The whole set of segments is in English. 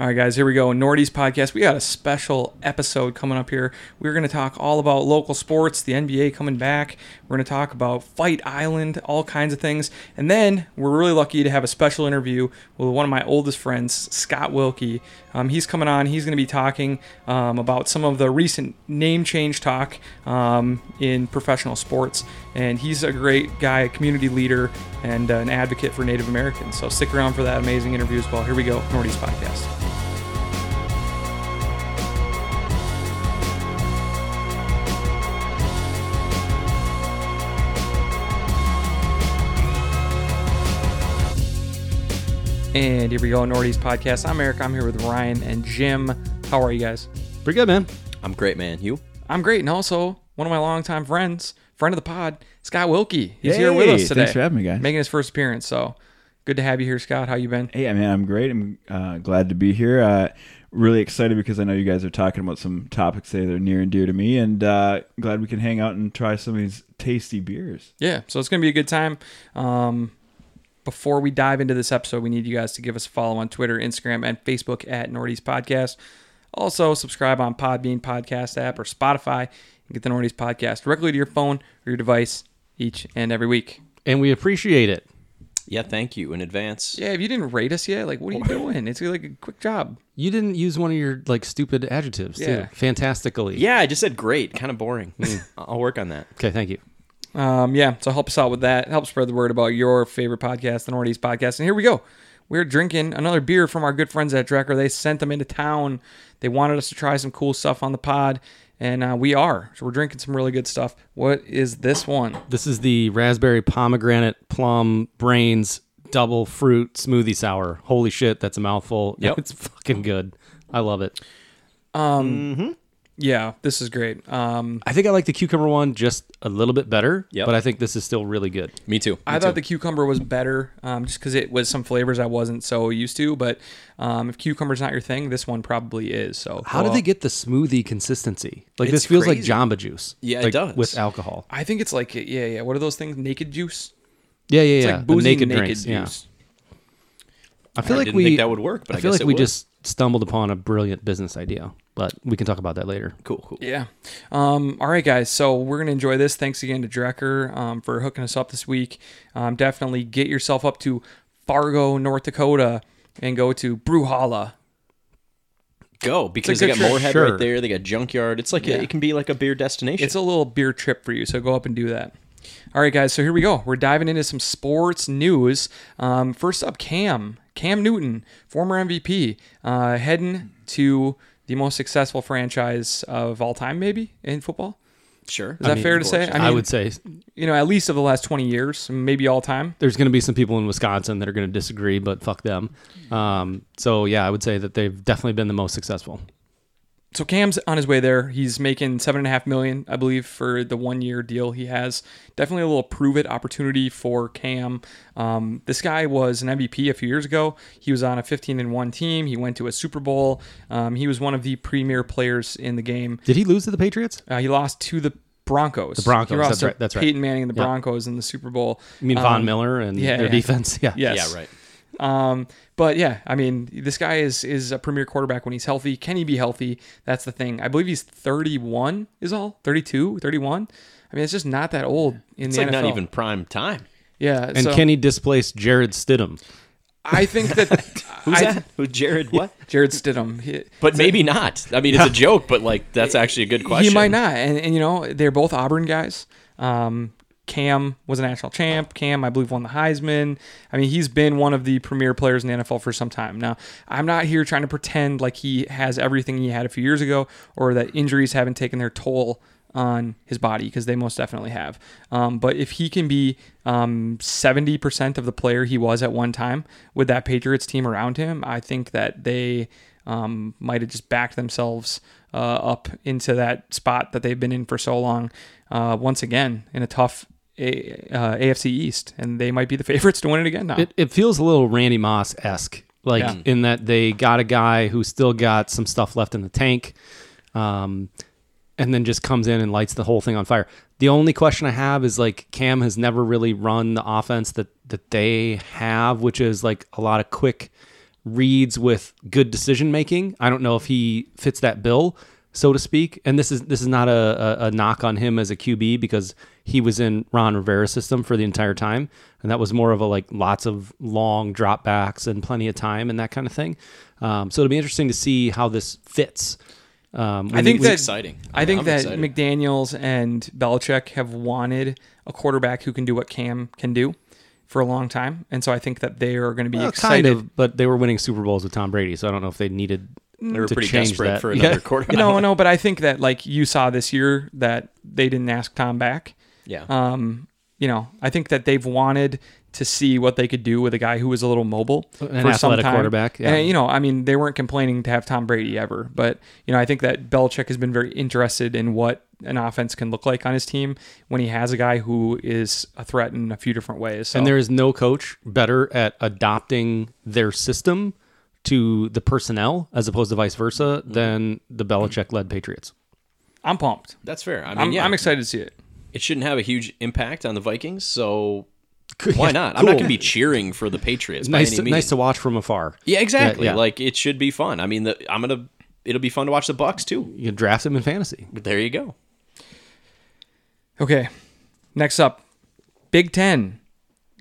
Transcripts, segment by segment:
All right, guys, here we go. Nordy's podcast. We got a special episode coming up here. We're going to talk all about local sports, the NBA coming back. We're going to talk about Fight Island, all kinds of things. And then we're really lucky to have a special interview with one of my oldest friends, Scott Wilkie. Um, he's coming on. He's going to be talking um, about some of the recent name change talk um, in professional sports. And he's a great guy, a community leader, and an advocate for Native Americans. So stick around for that amazing interview as well. Here we go, Nordy's podcast. And here we go, Nordy's podcast. I'm Eric. I'm here with Ryan and Jim. How are you guys? Pretty good, man. I'm great, man. You? I'm great, and also one of my longtime friends, friend of the pod, Scott Wilkie. He's here with us today. thanks for having me, guys. Making his first appearance. So good to have you here, Scott. How you been? Hey, man, I'm great. I'm uh, glad to be here. Uh, really excited because I know you guys are talking about some topics that are near and dear to me, and uh, glad we can hang out and try some of these tasty beers. Yeah, so it's gonna be a good time. Um, before we dive into this episode, we need you guys to give us a follow on Twitter, Instagram, and Facebook at Nordy's Podcast. Also, subscribe on Podbean Podcast app or Spotify and get the Nordy's Podcast directly to your phone or your device each and every week. and we appreciate it. Yeah, thank you in advance. Yeah, if you didn't rate us yet, like, what are you doing? It's like a quick job. You didn't use one of your like stupid adjectives, Yeah. too. Fantastically. Yeah, I just said great. Kind of boring. Hmm. I'll work on that. Okay, thank you. Um, yeah, so help us out with that. Help spread the word about your favorite podcast, the Nordy's Podcast. And here we go. We're drinking another beer from our good friends at Drekker. They sent them into town. They wanted us to try some cool stuff on the pod, and uh, we are. So we're drinking some really good stuff. What is this one? This is the raspberry pomegranate plum brains double fruit smoothie sour. Holy shit, that's a mouthful. Yep. It's fucking good. I love it. Yeah, this is great. Um, I think I like the cucumber one just a little bit better, Yep. but I think this is still really good. Me too. Me I too. thought the cucumber was better, um, just because it was some flavors I wasn't so used to. But um, if cucumber's not your thing, this one probably is. So How do well, they get the smoothie consistency? Like this It's feels crazy. like Jamba Juice. Yeah, it like, does. With alcohol. I think it's like yeah, yeah. What are those things? Naked juice. Yeah, yeah, It's yeah. like The boozy naked, naked, drinks. juice. Yeah. I feel I like didn't we think that would work, but I feel guess like it we would. just stumbled upon a brilliant business idea, but we can talk about that later. cool, cool. Yeah. Um, all right, guys. So we're going to enjoy this. Thanks again to Drekker um, for hooking us up this week. Um, definitely get yourself up to Fargo, North Dakota, and go to Brewhalla. Go because they got trip. Moorhead Sure. right there. They got Junkyard. It's like Yeah. a, it can be like a beer destination. It's a little beer trip for you, so go up and do that. All right, guys. So here we go. We're diving into some sports news. Um, first up, Cam. Cam Newton, former MVP, uh, heading to the most successful franchise of all time, maybe in football. sure. Is that fair to say? I, would say you know, at least of the last 20 years, maybe all time. there's going to be some people in Wisconsin that are going to disagree, but fuck them. Um, so yeah, I would say that they've definitely been the most successful. So Cam's on his way there. He's making seven and a half million, I believe, for the one year deal he has. Definitely a little prove it opportunity for Cam. Um, this guy was an MVP a few years ago. He was on a 15 and one team. He went to a Super Bowl. Um, he was one of the premier players in the game. Did he lose to the Patriots? Uh, he lost to the Broncos. The Broncos, He lost that's to right, that's right. Peyton Manning and the Yeah. Broncos in the Super Bowl. I mean Von Um, Miller and yeah, their yeah. defense. Yeah, Yes. Yeah, right. Um, but yeah, I mean, this guy is is a premier quarterback when he's healthy. Can he be healthy? That's the thing. I believe he's 31 is all. 32, 31. I mean, it's just not that old in It's the like NFL. not even prime time. Yeah. And so can he displace Jarrett Stidham? I think that Who's I- that? Who Jarrett? What? Jarrett Stidham. He, But maybe not. I mean, it's a joke, but like that's actually a good question. he might not. And, and you know, they're both Auburn guys. Um, Cam was a national champ. Cam, I believe, won the Heisman. I mean, he's been one of the premier players in the NFL for some time. Now, I'm not here trying to pretend like he has everything he had a few years ago or that injuries haven't taken their toll on his body because they most definitely have. Um, but if he can be um, 70% of the player he was at one time with that Patriots team around him, I think that they um, might have just backed themselves uh, up into that spot that they've been in for so long. Uh, once again, in a tough a- uh, AFC East, and they might be the favorites to win it again now. It, it feels a little Randy Moss esque, like Yeah. in that they got a guy who still got some stuff left in the tank, um, and then just comes in and lights the whole thing on fire. The only question I have is like Cam has never really run the offense that that they have, which is like a lot of quick reads with good decision making. I don't know if he fits that bill, so to speak. And this is this is not a, a, a knock on him as a QB because he was in Ron Rivera's system for the entire time, and that was more of a like lots of long drop backs and plenty of time and that kind of thing. Um, so it'll be interesting to see how this fits. Um, I think It's that exciting. I think I'm that excited. McDaniels and Belichick have wanted a quarterback who can do what Cam can do for a long time, and so I think that they are going to be Well, excited. kind of, but they were winning Super Bowls with Tom Brady, so I don't know if they needed They were to pretty change desperate that. for Yeah. another quarterback. No, no, but I think that like you saw this year that they didn't ask Tom back. Yeah. Um, you know, I think that they've wanted to see what they could do with a guy who was a little mobile An for some athletic time. quarterback, yeah. And you know, I mean, they weren't complaining to have Tom Brady ever, but you know, I think that Belichick has been very interested in what an offense can look like on his team when he has a guy who is a threat in a few different ways. So. And there is no coach better at adopting their system to the personnel as opposed to vice versa than the Belichick led Patriots. I'm pumped. That's fair. I mean, I'm, yeah, I'm excited to see it. It shouldn't have a huge impact on the Vikings, so why not? I'm not going to be cheering for the Patriots. by Nice, any to, means. nice to watch from afar. Yeah, exactly. Yeah, yeah. Like it should be fun. I mean, the, I'm gonna. It'll be fun to watch the Bucks too. You can draft them in fantasy. But there you go. Okay. Next up, Big Ten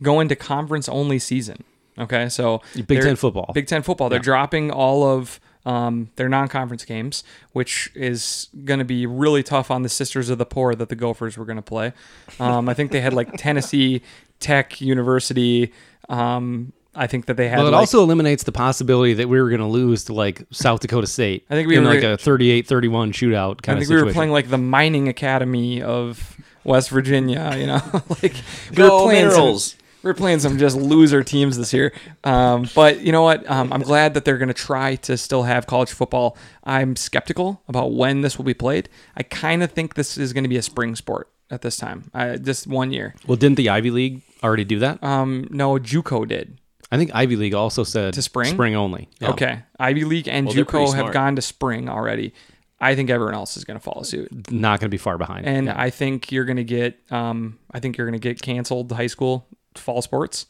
going to conference only season. Okay, so Big Ten football. Big Ten football. They're dropping all of um, their non-conference games, which is going to be really tough on the Sisters of the Poor that the Gophers were going to play. Um, I think they had like Tennessee Tech University. Um, I think that they had. Well, it like, also eliminates the possibility that we were going to lose to like South Dakota State. I think we in were- like a 38-31 shootout kind of thing. I think of we were playing like the mining academy of West Virginia. You know, like we Go were playing some- Minerals. We're playing some just loser teams this year. Um, but you know what? Um, I'm glad that they're going to try to still have college football. I'm skeptical about when this will be played. I kind of think this is going to be a spring sport at this time. Uh, just one year. well, didn't the Ivy League already do that? Um, no, JUCO did. I think Ivy League also said To spring? spring only. Yeah. Okay, Ivy League and Well, JUCO have gone to spring already. I think everyone else is going to follow suit. Not going to be far behind. and Yeah. I think you're gonna get um, I think you're gonna get canceled high school fall sports,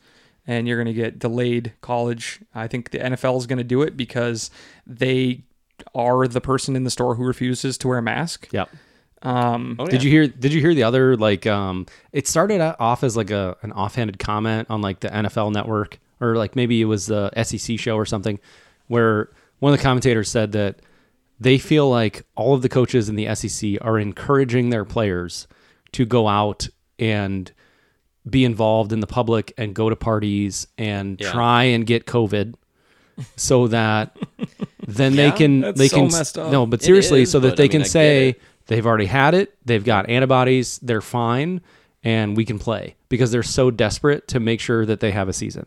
and you're gonna get delayed college. I think the NFL is gonna do it because they are the person in the store who refuses to wear a mask. Yep. Um, Oh, Did you hear? Did you hear the other like? Um, it started off as like a an offhanded comment on like the NFL Network or like maybe it was the SEC show or something, where one of the commentators said that they feel like all of the coaches in the SEC are encouraging their players to go out and be involved in the public and go to parties and Yeah. try and get COVID so that then they can that's they so can messed up. no but seriously is, so that but, they I can mean, I say they've already had it they've got antibodies they're fine and we can play because they're so desperate to make sure that they have a season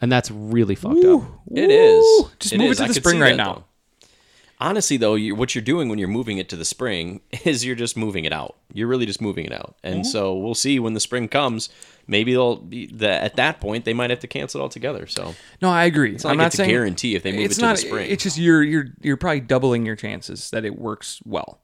and that's really fucked up It is. Woo! Just It move is. it to I the spring right that, now. though. Honestly, though, you, what you're doing when you're moving it to the spring is you're just moving it out. You're really just moving it out, and so we'll see when the spring comes. Maybe they'll be the, at that point they might have to cancel it altogether. So no, I agree. it's not I'm like not it's a saying guarantee if they move it to not. the spring. It's just you're you're you're probably doubling your chances that it works well.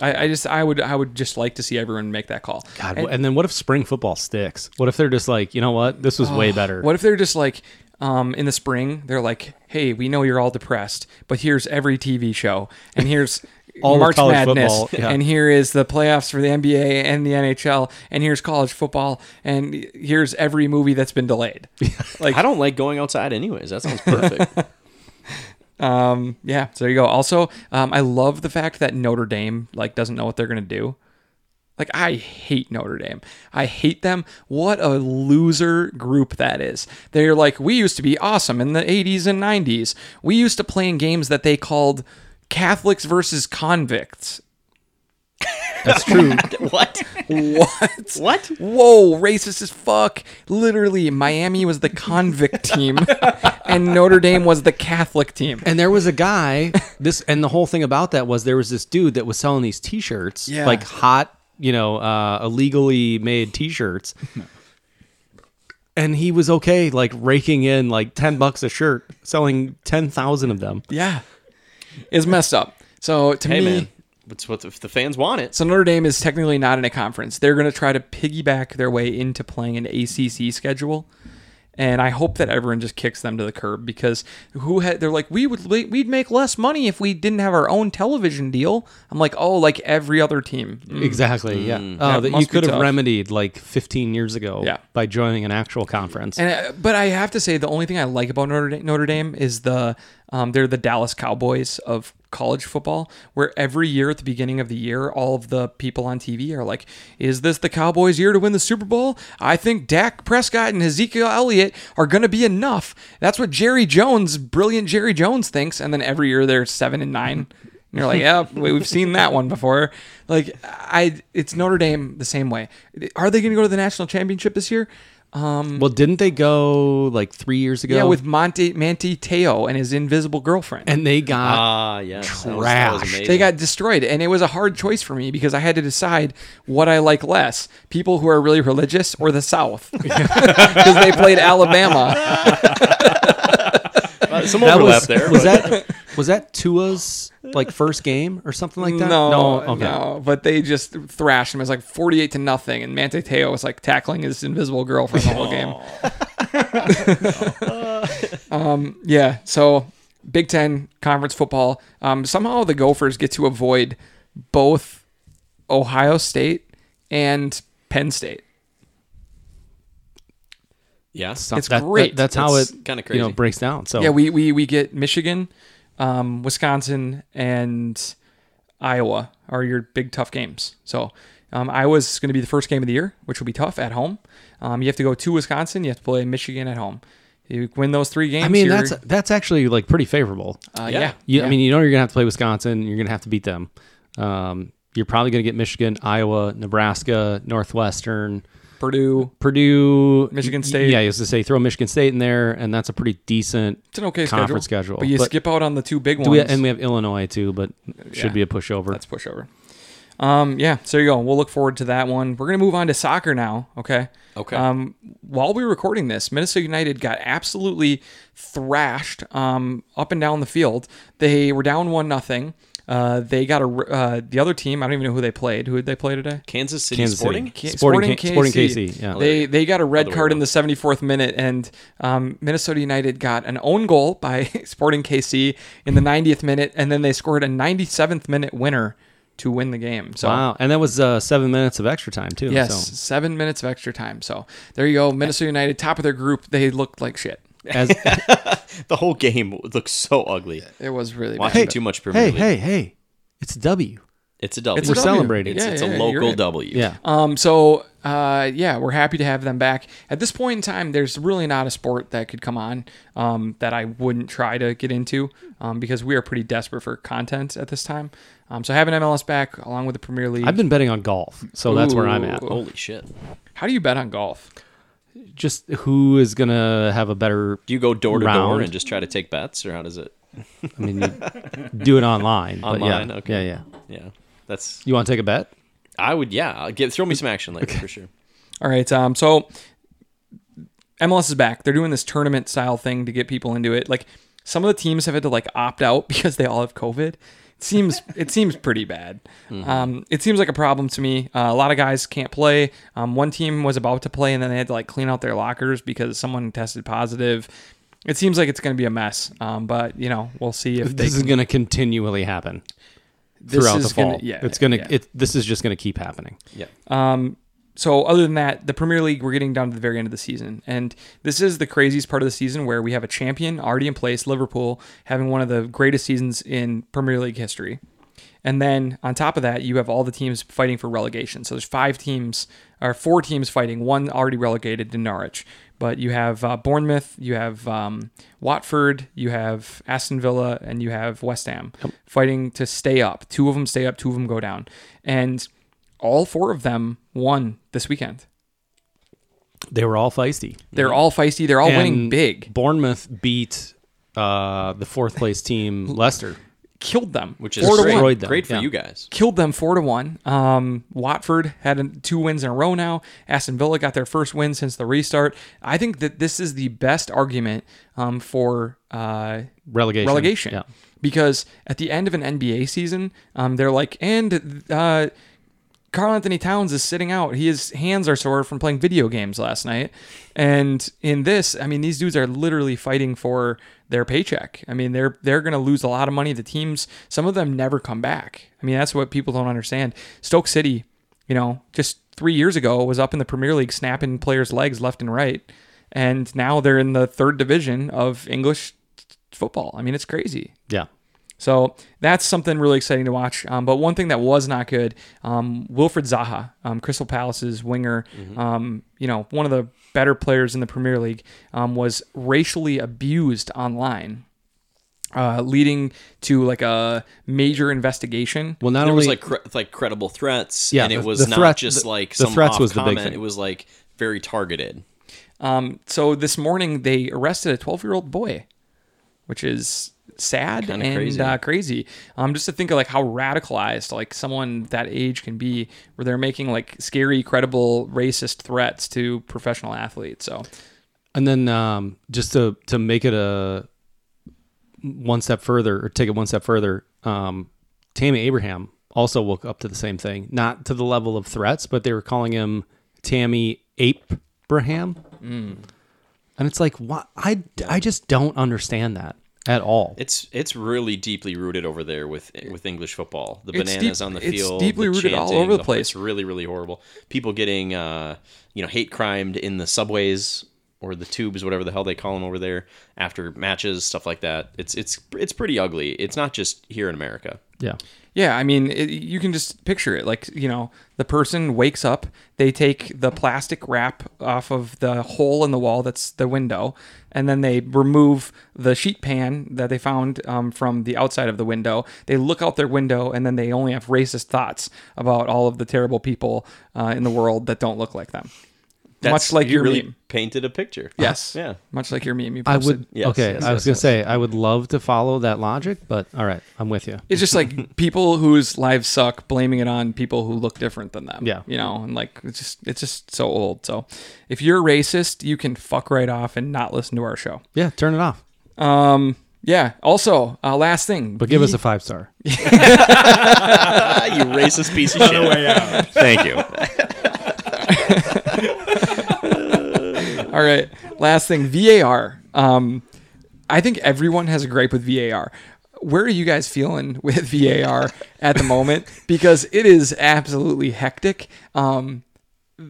I, I just I would I would just like to see everyone make that call. God, And- and, then what if spring football sticks what if they're just like you know what this was way better What if they're just like, um, in the spring, they're like, hey, we know you're all depressed, but here's every TV show, and here's All March college Madness, football, yeah. and here is the playoffs for the NBA and the NHL, and here's college football, and here's every movie that's been delayed. Like, I don't like going outside anyways. That sounds perfect. um, yeah, so there you go. Also, um, I love the fact that Notre Dame like doesn't know what they're gonna do. Like I hate Notre Dame. I hate them. What a loser group that is. They're like, we used to be awesome in the 80s and 90s. We used to play in games that they called Catholics versus convicts. that's true what? What? What? Whoa, racist as fuck. Literally, Miami was the convict team and Notre Dame was the Catholic team. And there was a guy, this and the whole thing about that was there was this dude that was selling these t-shirts, Yeah. like hot, you know, uh, illegally made t-shirts. and he was okay like raking in like 10 bucks a shirt, selling 10,000 of them. Yeah. It's messed up. So to Hey me, man, it's what the, if the fans want it. So Notre Dame is technically not in a conference. They're going to try to piggyback their way into playing an ACC schedule. And I hope that everyone just kicks them to the curb because who had they're like we would we'd make less money if we didn't have our own television deal. I'm like oh like every other team. Mm. Exactly. Yeah. Yeah, Oh, that you could have tough. remedied like 15 years ago Yeah. by joining an actual conference. And uh, but I have to say the only thing I like about Notre Dame, Notre Dame is the um, they're the Dallas Cowboys of college football, where every year at the beginning of the year, all of the people on TV are like, "Is this the Cowboys' year to win the Super Bowl?" I think Dak Prescott and Ezekiel Elliott are going to be enough. That's what Jerry Jones, brilliant Jerry Jones, thinks. And then every year they're seven and nine. And you're like, yeah, we- we've seen that one before. Like, I, it's Notre Dame the same way. Are they going to go to the national championship this year? Um, well, didn't they go like three years ago? yeah, with Monte Manti Teo and his invisible girlfriend. and they got Ah, yes. That was, that was Trashed. they got destroyed, and it was a hard choice for me because I had to decide what I like less: people who are really religious or the South, because they played Alabama. Uh, some that overlap was there. was but- that was that Tua's like first game or something like that? No, no, no, but they just thrashed him. It was like forty-eight to nothing, and Manti Teo was like tackling his invisible girlfriend the whole game. um, yeah, so Big Ten conference football. Um, somehow the Gophers get to avoid both Ohio State and Penn State. Yeah. So It's that- great. that- that's how it kinda You know, breaks down. So Yeah, we, we we get Michigan, um, Wisconsin, and Iowa are your big tough games. So um, Iowa's going to be the first game of the year, which will be tough at home. Um, you have to go to Wisconsin. You have to play Michigan at home. You win those three games. I mean, that's that's actually like pretty favorable. uh, Yeah. yeah. You, yeah. I mean, you know, you're gonna have to play Wisconsin. You're gonna have to beat them. Um, you're probably gonna get Michigan, Iowa, Nebraska, Northwestern, Purdue. Purdue, Michigan State. Yeah, I was to say throw Michigan State in there, and that's a pretty decent. It's an okay Conference schedule, schedule, but you but- skip out on the two big Do we, ones. and we have Illinois too, but should Yeah. be a pushover. That's pushover. Um, yeah, so there you go. We'll look forward to that one. We're gonna move on to soccer now. Okay. Okay. Um, while we were recording this, Minnesota United got absolutely thrashed um, up and down the field. They were down one nothing. Uh, they got a uh, the other team. I don't even know who they played. Who did they play today? Kansas City Kansas Sporting. City. K- Sporting K- Sporting KC, yeah. They they got a red Other card in the 74th minute, and um, Minnesota United got an own goal by Sporting KC in the 90th minute, and then they scored a 97th minute winner to win the game. So wow, and that was uh, seven minutes of extra time too. yes, So seven minutes of extra time. So there you go, Minnesota United, top of their group. They looked like shit. As, The whole game looks so ugly. It was really Watching bad. too much Premier hey, League. hey, hey, it's a W. It's a W. It's a We're W. celebrating. It's, Yeah, it's yeah, a you're local right. W. Yeah, Um, so uh, yeah, we're happy to have them back. At this point in time, there's really not a sport that could come on um, that I wouldn't try to get into um, because we are pretty desperate for content at this time. Um, so having MLS back along with the Premier League, I've been betting on golf, so that's where I'm at. Ooh. Holy shit. how do you bet on golf? Just who is gonna have a better? Do you go door to door Round. and just try to take bets, or how does it? I mean, you do it online. but Online, yeah, okay. Yeah, yeah. Yeah, that's. You want to take a bet? I would. Yeah, I'll give. Throw me some action later for sure. All right. Um, so MLS is back. They're doing this tournament style thing to get people into it. Like some of the teams have had to like opt out because they all have COVID. It seems it seems pretty bad. Um, it seems like a problem to me. Uh, a lot of guys can't play. Um, one team was about to play and then they had to like clean out their lockers because someone tested positive. It seems like it's going to be a mess. Um, but you know, we'll see if they This is can- going to continually happen this throughout the is gonna- fall. yeah, it's going to. yeah. It, this is just going to keep happening. Yeah. Um, so other than that, the Premier League, we're getting down to the very end of the season, and this is the craziest part of the season where we have a champion already in place, Liverpool, having one of the greatest seasons in Premier League history. And then on top of that, you have all the teams fighting for relegation. So there's five teams, or four teams fighting. One already relegated to Norwich, but you have uh, Bournemouth, you have um, Watford, you have Aston Villa, and you have West Ham fighting to stay up. Two of them stay up, two of them go down, and all four of them won this weekend. They were all feisty. They're all feisty. They're all winning big. Bournemouth beat uh, the fourth place team, Leicester. Killed them, Which is four to great. one. Destroyed them, Great for yeah. you guys. killed them four to one. Um, Watford had a, two wins in a row now. Aston Villa got their first win since the restart. I think that this is the best argument um, for uh, Relegation. relegation Yeah. because at the end of an NBA season, um, they're like, and uh, Karl-Anthony Towns is sitting out. His hands are sore from playing video games last night. And in this, I mean, these dudes are literally fighting for their paycheck. I mean, they're they're going to lose a lot of money. The teams, some of them never come back. I mean, that's what people don't understand. Stoke City, you know, just three years ago was up in the Premier League snapping players' legs left and right, and now they're in the third division of English football. I mean, it's crazy. Yeah. So that's something really exciting to watch. Um, but one thing that was not good, um, Wilfried Zaha, um, Crystal Palace's winger, um, you know, one of the better players in the Premier League, um, was racially abused online, uh, leading to like a major investigation. Well, not there only was like cre- like credible threats, Yeah, and it the- was the not threat- just the- like the some threats off was the big thing. It was like very targeted. Um, so this morning they arrested a 12 year old boy, which is sad Kinda and crazy. Uh, crazy. Um, just to think of like how radicalized like someone that age can be, where they're making like scary, credible, racist threats to professional athletes. So And then um, just to to make it a one step further, or take it one step further, um, Tammy Abraham also woke up to the same thing, not to the level of threats, but they were calling him Tammy Abraham, Mm. and it's like, what? I I just don't understand that at all. It's it's really deeply rooted over there with with English football. The It's bananas deep- on the it's field, deeply the rooted all over the place. It's really really horrible. People getting uh, you know hate crimed in the subways or the tubes, whatever the hell they call them over there, after matches, stuff like that. It's it's it's pretty ugly. It's not just here in America. yeah. Yeah, I mean, it, you can just picture it. Like, you know, the person wakes up, they take the plastic wrap off of the hole in the wall that's the window, and then they remove the sheet pan that they found um, from the outside of the window. They look out their window, and then they only have racist thoughts about all of the terrible people uh, in the world that don't look like them. Much like you your really meme. painted a picture. Yes. Yeah. Much like your meme you I posted. would. Yes, okay, yes, I was yes, gonna yes. say I would love to follow that logic, but all right, I'm with you. It's just like people whose lives suck, blaming it on people who look different than them. Yeah. you know, and like it's just it's just so old. So if you're racist, you can fuck right off and not listen to our show. Yeah, turn it off, Um, yeah. Also, uh, last thing, but give us a five star. You racist piece of shit. Thank you. All right. Last thing, VAR. Um, I think everyone has a gripe with VAR. Where are you guys feeling with VAR at the moment? Because it is absolutely hectic. Um,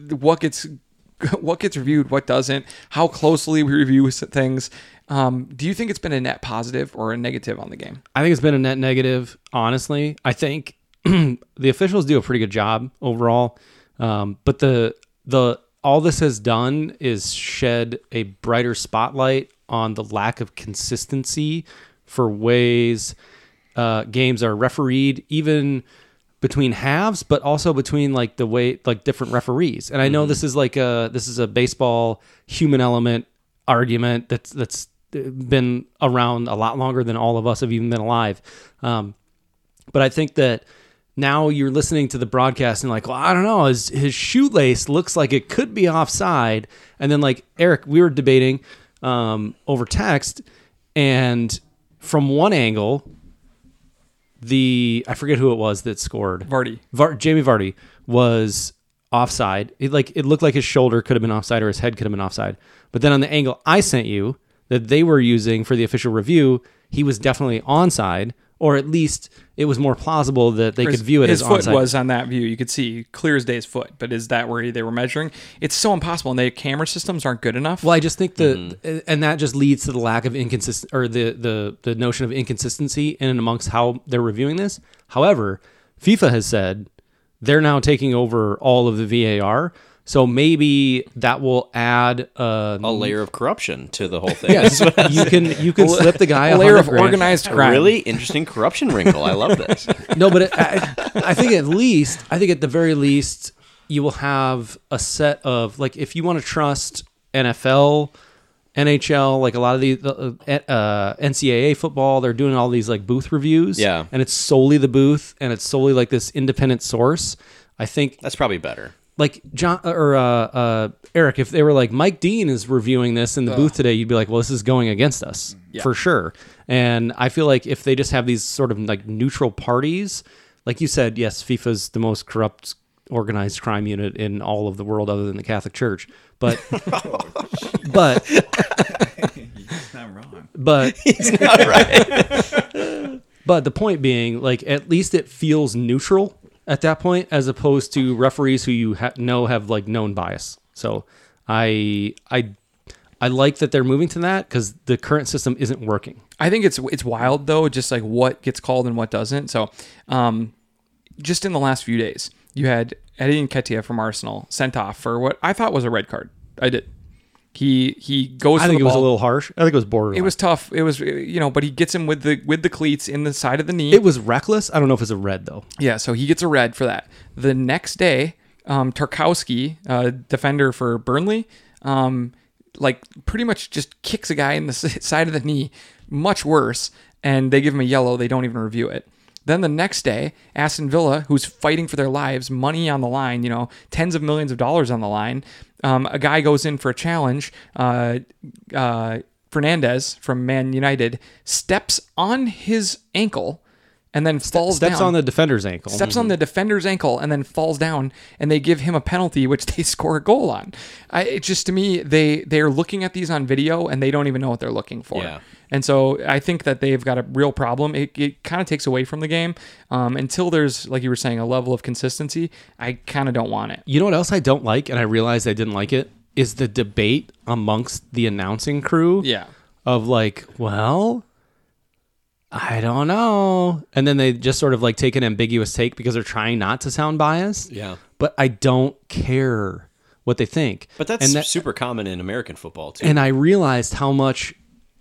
what gets what gets reviewed, what doesn't, how closely we review things. Um, do you think it's been a net positive or a negative on the game? I think it's been a net negative. Honestly, I think the officials do a pretty good job overall, um, but the the all this has done is shed a brighter spotlight on the lack of consistency for ways uh, games are refereed, even between halves, but also between like the way like different referees. And I know this is like a this is a baseball human element argument that's that's been around a lot longer than all of us have even been alive. Um, but I think that now you're listening to the broadcast and like, well, I don't know, his his shoelace looks like it could be offside. And then like Eric, we were debating um, over text, and from one angle, the I forget who it was that scored. Vardy. Var- Jamie Vardy was offside. It like it looked like his shoulder could have been offside or his head could have been offside. But then on the angle I sent you that they were using for the official review, he was definitely onside, or at least it was more plausible that they His- could view it as well. his as foot onside. was on that view. You could see clear as day his foot, but is that where they were measuring? It's so impossible, and the camera systems aren't good enough. Well, I just think the mm-hmm. and that just leads to the lack of inconsistent or the the the notion of inconsistency in and amongst how they're reviewing this. However, FIFA has said they're now taking over all of the VAR, so maybe that will add uh, A layer of corruption to the whole thing. Yes, you can you can slip the guy a a layer of grand. organized A crime. really interesting corruption wrinkle. I love this. No, but it, I, I think at least, I think at the very least, you will have a set of like if you want to trust NFL, NHL, like a lot of the uh, uh, NCAA football, they're doing all these like booth reviews. Yeah. and it's solely the booth, and it's solely like this independent source. I think That's probably better. Like John or uh, uh, Eric, if they were like Mike Dean is reviewing this in the booth today, you'd be like, well, this is going against us for sure. And I feel like if they just have these sort of like neutral parties, like you said, yes, FIFA's the most corrupt organized crime unit in all of the world other than the Catholic Church. But but He's not wrong. but All right. But the point being, like, at least it feels neutral at that point, as opposed to referees who you ha- know have like known bias. So, I I I like that they're moving to that because the current system isn't working. I think it's it's wild though, just like what gets called and what doesn't. So, um, just in the last few days, you had Eddie Nketiah from Arsenal sent off for what I thought was a red card. I did. He he goes. I think it was a little harsh. I think it was borderline. It was tough. It was you know, but he gets him with the with the cleats in the side of the knee. It was reckless. I don't know if it's a red though. Yeah, so he gets a red for that. The next day, um, Tarkowski, uh, defender for Burnley, um, like pretty much just kicks a guy in the side of the knee, much worse, and they give him a yellow. They don't even review it. Then the next day, Aston Villa, who's fighting for their lives, money on the line, you know, tens of millions of dollars on the line, um, a guy goes in for a challenge. Uh, uh, Fernandes from Man United steps on his ankle and then falls Steps down on the defender's ankle. steps on the defender's ankle and then falls down and they give him a penalty which they score a goal on I, it just to me they they're looking at these on video and they don't even know what they're looking for Yeah. And so i think that they've got a real problem it, it kind of takes away from the game um, until there's like you were saying a level of consistency i kind of don't want it You know what else I don't like, and I realized I didn't like it, is the debate amongst the announcing crew. yeah Of like, well, I don't know, and then they just sort of like take an ambiguous take because they're trying not to sound biased. Yeah. But I don't care what they think. But that's and that, super common in American football too. and I realized how much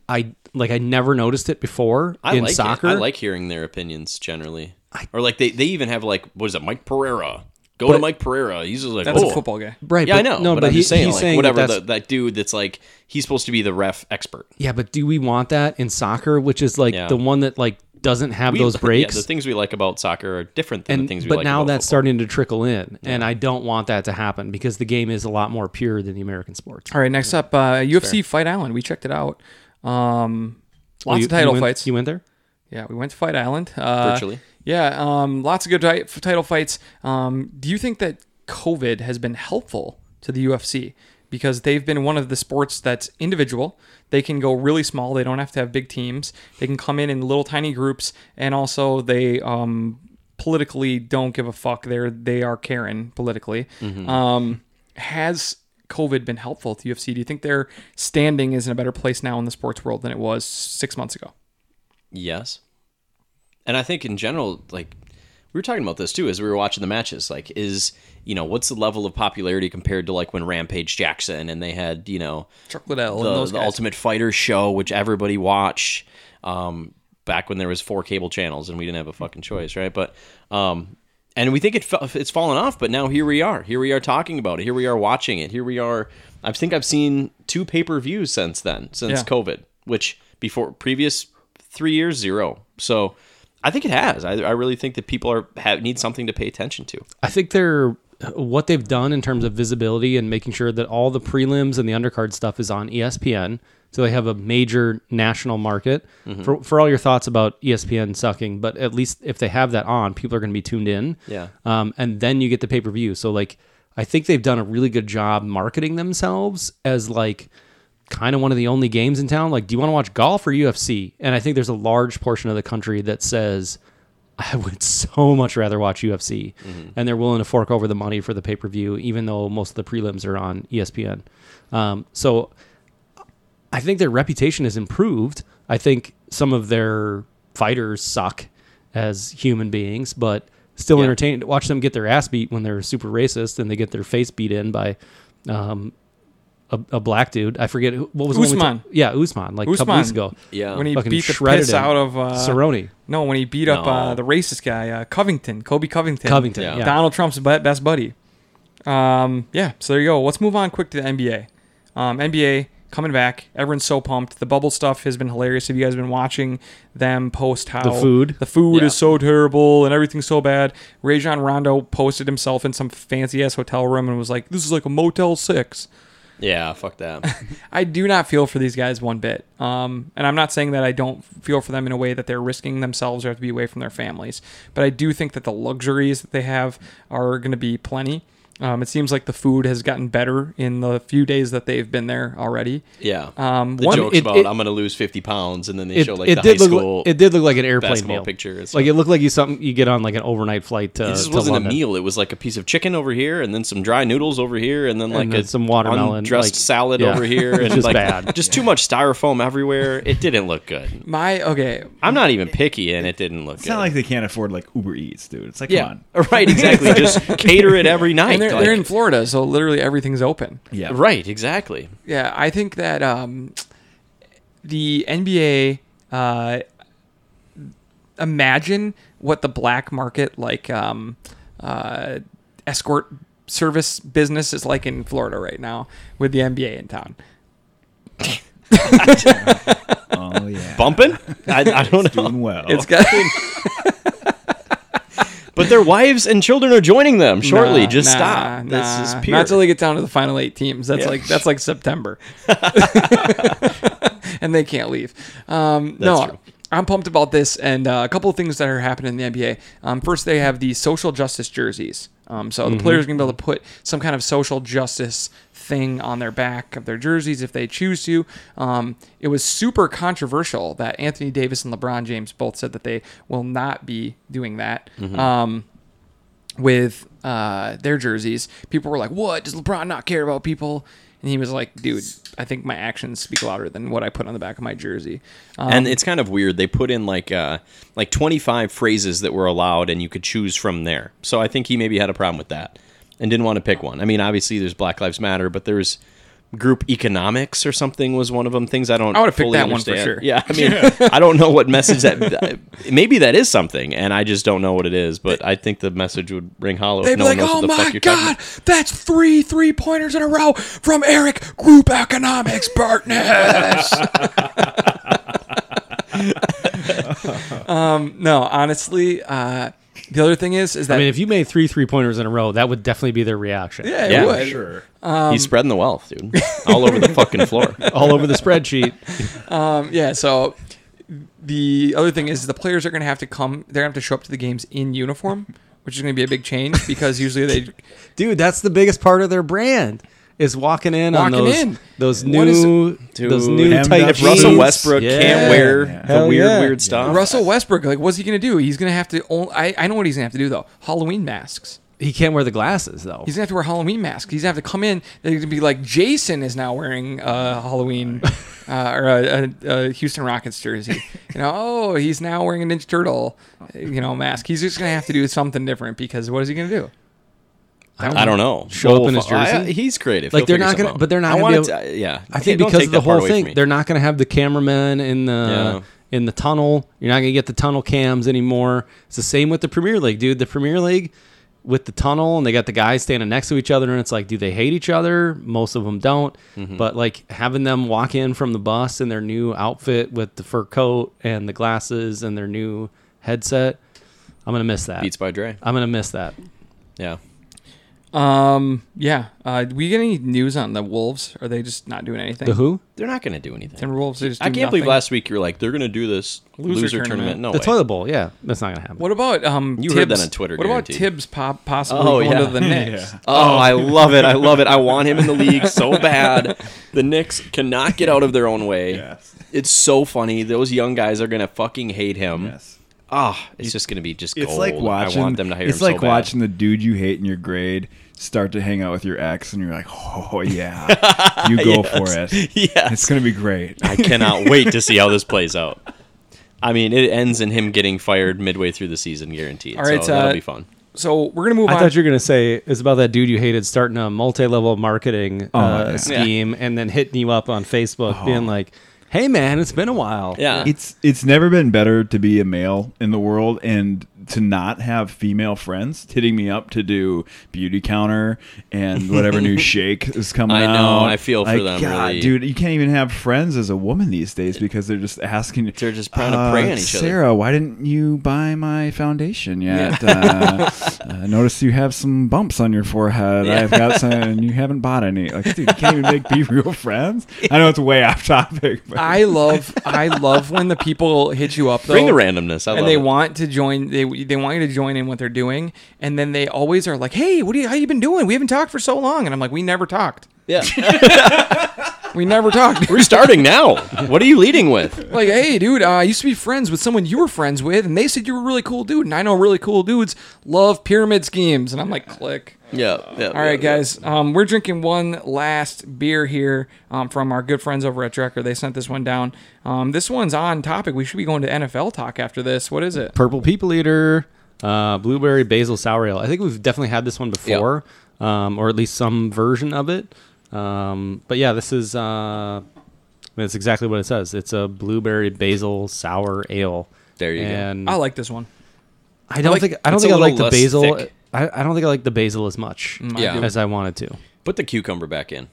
I like. I never noticed it before I in like soccer. It. I like hearing their opinions generally. or like they, they even have like what is it, Mike Pereira? Go But- to Mike Pereira. He's just like that's oh. a football guy right? Yeah, but, I know. No, but, but, I'm he- just saying, he's like, saying whatever that the, that dude that's like he's supposed to be the ref expert. Yeah, but do we want that in soccer, which is like Yeah. the one that like doesn't have We- those yeah, breaks? the things we like about soccer are different than and the things we but like now about that's football. starting to trickle in, and I don't want that to happen because the game is a lot more pure than the American sports. all right next up uh, ufc fight island we checked it out um, lots Oh, you- of title you went, fights You went there? Yeah, we went to Fight Island. Uh, Virtually. Yeah, um, lots of good ti- title fights. Um, do you think that COVID has been helpful to the UFC? Because they've been one of the sports that's individual. They can go really small. They don't have to have big teams. They can come in in little tiny groups, and also they um, politically don't give a fuck. They're they are Karen politically. Um, has COVID been helpful to UFC? Do you think their standing is in a better place now in the sports world than it was six months ago? Yes. And I think in general, like we were talking about this too as we were watching the matches. Like, is you know what's the level of popularity compared to like when Rampage Jackson and they had you know Chuck Liddell and the, those the. Ultimate Fighter show, which everybody watched um, back when there was four cable channels and we didn't have a fucking choice, right? But um, and we think it it's fallen off, but now here we are. Here we are talking about it. Here we are watching it. Here we are. I think I've seen two pay per views since then, since Yeah. COVID, which before previous three years zero. So I think it has. I, I really think that people are have, need something to pay attention to. I think they're what they've done in terms of visibility and making sure that all the prelims and the undercard stuff is on ESPN. So they have a major national market. Mm-hmm. For, for all your thoughts about ESPN sucking, but at least if they have that on, people are going to be tuned in. Yeah. Um, and then you get the pay per view. So like, I think they've done a really good job marketing themselves as like kind of one of the only games in town. Like, do you want to watch golf or UFC? And I think there's a large portion of the country that says, I would so much rather watch UFC. And they're willing to fork over the money for the pay per view, even though most of the prelims are on ESPN. Um, so I think their reputation has improved. I think some of their fighters suck as human beings, but still Yeah. entertaining to watch them get their ass beat when they're super racist and they get their face beat in by um, a, a black dude. I forget who, what was the one Usman. ta- yeah, Usman, like a couple weeks ago. Yeah. when he Fucking beat the shredded piss him. out of uh, Cerrone. No, when he beat up uh, the racist guy, uh, Covington, Colby Covington. Covington, Yeah. yeah. Donald Trump's best buddy. Um, yeah, so there you go. Let's move on quick to the NBA. Um, NBA coming back. Everyone's so pumped. The bubble stuff has been hilarious. Have you guys been watching them post how The food? The food Yeah. is so terrible and everything's so bad. Rajon Rondo posted himself in some fancy ass hotel room and was like, "This is like a Motel 6. Yeah, fuck that. I do not feel for these guys one bit. Um, and I'm not saying that I don't feel for them in a way that they're risking themselves or have to be away from their families. But I do think that the luxuries that they have are going to be plenty. Um, it seems like the food has gotten better in the few days that they've been there already. Yeah. Um, the one- jokes it- about it- I'm going to lose 50 pounds, and then they It, show like it the did high look. school. Like, it did look like an airplane basketball meal. picture Like stuff. it looked like you something you get on like an overnight flight to. it just to wasn't London. a meal. It was like a piece of chicken over here, and then some dry noodles over here, and then like then a some watermelon, dressed like- salad yeah. over here, It's and just like bad. just too much styrofoam everywhere. It didn't look good. My okay, I'm not even picky, and it didn't look It's good. not like they can't afford like Uber Eats, dude. It's like, yeah, come on. right, exactly. just cater it every night. And they're, like- they're in Florida, so literally everything's open. Yeah. right, exactly. Yeah, I think that um, the NBA. Uh, imagine what the black market like um, uh, escort service business is like in Florida right now with the NBA in town. Oh yeah. Bumping? I, I don't know. Doing well. It's got But their wives and children are joining them shortly. Nah, Just nah, stop. Nah, this is pure. Not till they get down to the final eight teams. That's Yeah. like that's like September, and they can't leave. Um, no, true. I'm pumped about this, and uh, a couple of things that are happening in the NBA. Um, first, they have the social justice jerseys. Um, so Mm-hmm. the players are gonna be able to put some kind of social justice thing on their back of their jerseys if they choose to. Um, it was super controversial that Anthony Davis and LeBron James both said that they will not be doing that. Mm-hmm. Um, with uh, their jerseys. People were like, "What does LeBron not care about people?" And he was like, "Dude, I think my actions speak louder than what I put on the back of my jersey." Um, and it's kind of weird. They put in like uh, like 25 phrases that were allowed, and you could choose from there. So I think he maybe had a problem with that and didn't want to pick one. I mean, obviously there's Black Lives Matter, but there's group economics or something was one of them. Things I don't. I would've picked fully that one for understand. sure. Yeah, I mean, I don't know what message that. Maybe that is something, and I just don't know what it is. But I think the message would ring hollow. they'd if no be like, "Oh what the fuck my god, about." that's three three pointers in a row from Eric Group Economics Partners." um, no, honestly, uh, the other thing is, is that I mean, if you made three three pointers in a row, that would definitely be their reaction. yeah, it Yeah, would. sure. Um, He's spreading the wealth, dude, all over the fucking floor. All over the spreadsheet. Um, yeah, so the other thing is the players are going to have to come. They're going to have to show up to the games in uniform, which is going to be a big change because usually they Dude, that's the biggest part of their brand is walking in on those in. those new Dude, those new hemmed tight up If Russell. Westbrook Yeah. can't wear Yeah. the Hell weird, yeah. weird stuff, Russell Westbrook, like, what's he going to do? He's going to have to. Only, I I know what he's going to have to do though. Halloween masks. he can't wear the glasses though. He's going to have to wear Halloween masks. He's going to have to come in. They're going to be like Jason is now wearing a Halloween uh, or a, a, a Houston Rockets jersey. You know, oh, he's now wearing a Ninja Turtle, you know, mask. He's just going to have to do something different because what is he going to do? I don't know. Show up in his I- jersey? he's creative. Like, He'll they're not gonna- out. but they're not I gonna it to- yeah, I think Don't because of the whole thing, they're not going to have the cameraman in the Yeah. in the tunnel. You're not going to get the tunnel cams anymore. It's the same with the Premier League, dude. The Premier League with the tunnel and they got the guys standing next to each other and it's like, do they hate each other? Most of them don't. Mm-hmm. But like having them walk in from the bus in their new outfit with the fur coat and the glasses and their new headset, I'm gonna miss that. Beats by Dre. I'm gonna miss that. Yeah. Um, yeah. Uh, do we get any news on the Wolves? Are they just not doing anything? The who? They're not going to do anything. And Wolves, they just I do can't believe nothing? last week you were like, they're going to do this Loser loser, tournament. tournament. No the way. toilet bowl. Yeah, that's not gonna happen. What about um? You Thibs? heard that on Twitter, What about. Thibs pop, possibly Oh, going yeah. to the Knicks? Oh, I love it. I love it. I want him in the league so bad. The Knicks cannot get out of their own way. Yes. It's so funny. Those young guys are going to fucking hate him. Yes. Ah, it's just going to be just It's like watching. I want them to hire it's him like so bad. watching the dude you hate in your grade start to hang out with your ex, and you're like, oh yeah, you go for it. Yes. It's gonna be great. I cannot wait to see how this plays out. I mean, it ends in him getting fired midway through the season, guaranteed. All right, so that'll uh, be fun. So we're gonna move I on. thought you were gonna say it's about that dude you hated starting a multi-level marketing uh, yeah. scheme and then hitting you up on Facebook, being like, "Hey man, it's been a while." Yeah. It's it's never been better to be a male in the world, and to not have female friends hitting me up to do Beautycounter and whatever new shake is coming I out. I know, I feel for Like, them, God, really. dude, you can't even have friends as a woman these days because they're just asking. They're just trying to prey "Uh, on each other." Sarah, why didn't you buy my foundation yet? uh, I noticed you have some bumps on your forehead. Yeah. I've got some, and you haven't bought any. Like, dude, you can't even make be real friends. I know it's way off topic. But I love I love when the people hit you up though. Bring the randomness. I and love they it. want to join they they want you to join in what they're doing and then they always are like hey what do you how you been doing? We haven't talked for so long. And i'm like we never talked. Yeah. we never talked We're starting now. What are you leading with? like hey dude uh, i used to be friends with someone you were friends with and they said you were a really cool dude and i know really cool dudes love pyramid schemes and i'm like click Yeah. yeah all right guys um, we're drinking one last beer here um, from our good friends over at Drekker. they sent this one down um, this one's on topic we should be going to nfl talk after this what is it Purple People Eater, uh, blueberry basil sour ale. I think we've definitely had this one before, um, or at least some version of it. Um, but yeah, this is. Uh, I mean, it's exactly what it says. It's a blueberry basil sour ale. There you go. i like this one I don't like- think I don't think a I like the basil. I, I don't think I like the basil as much Mm, Yeah. as I wanted to. Put the cucumber back in.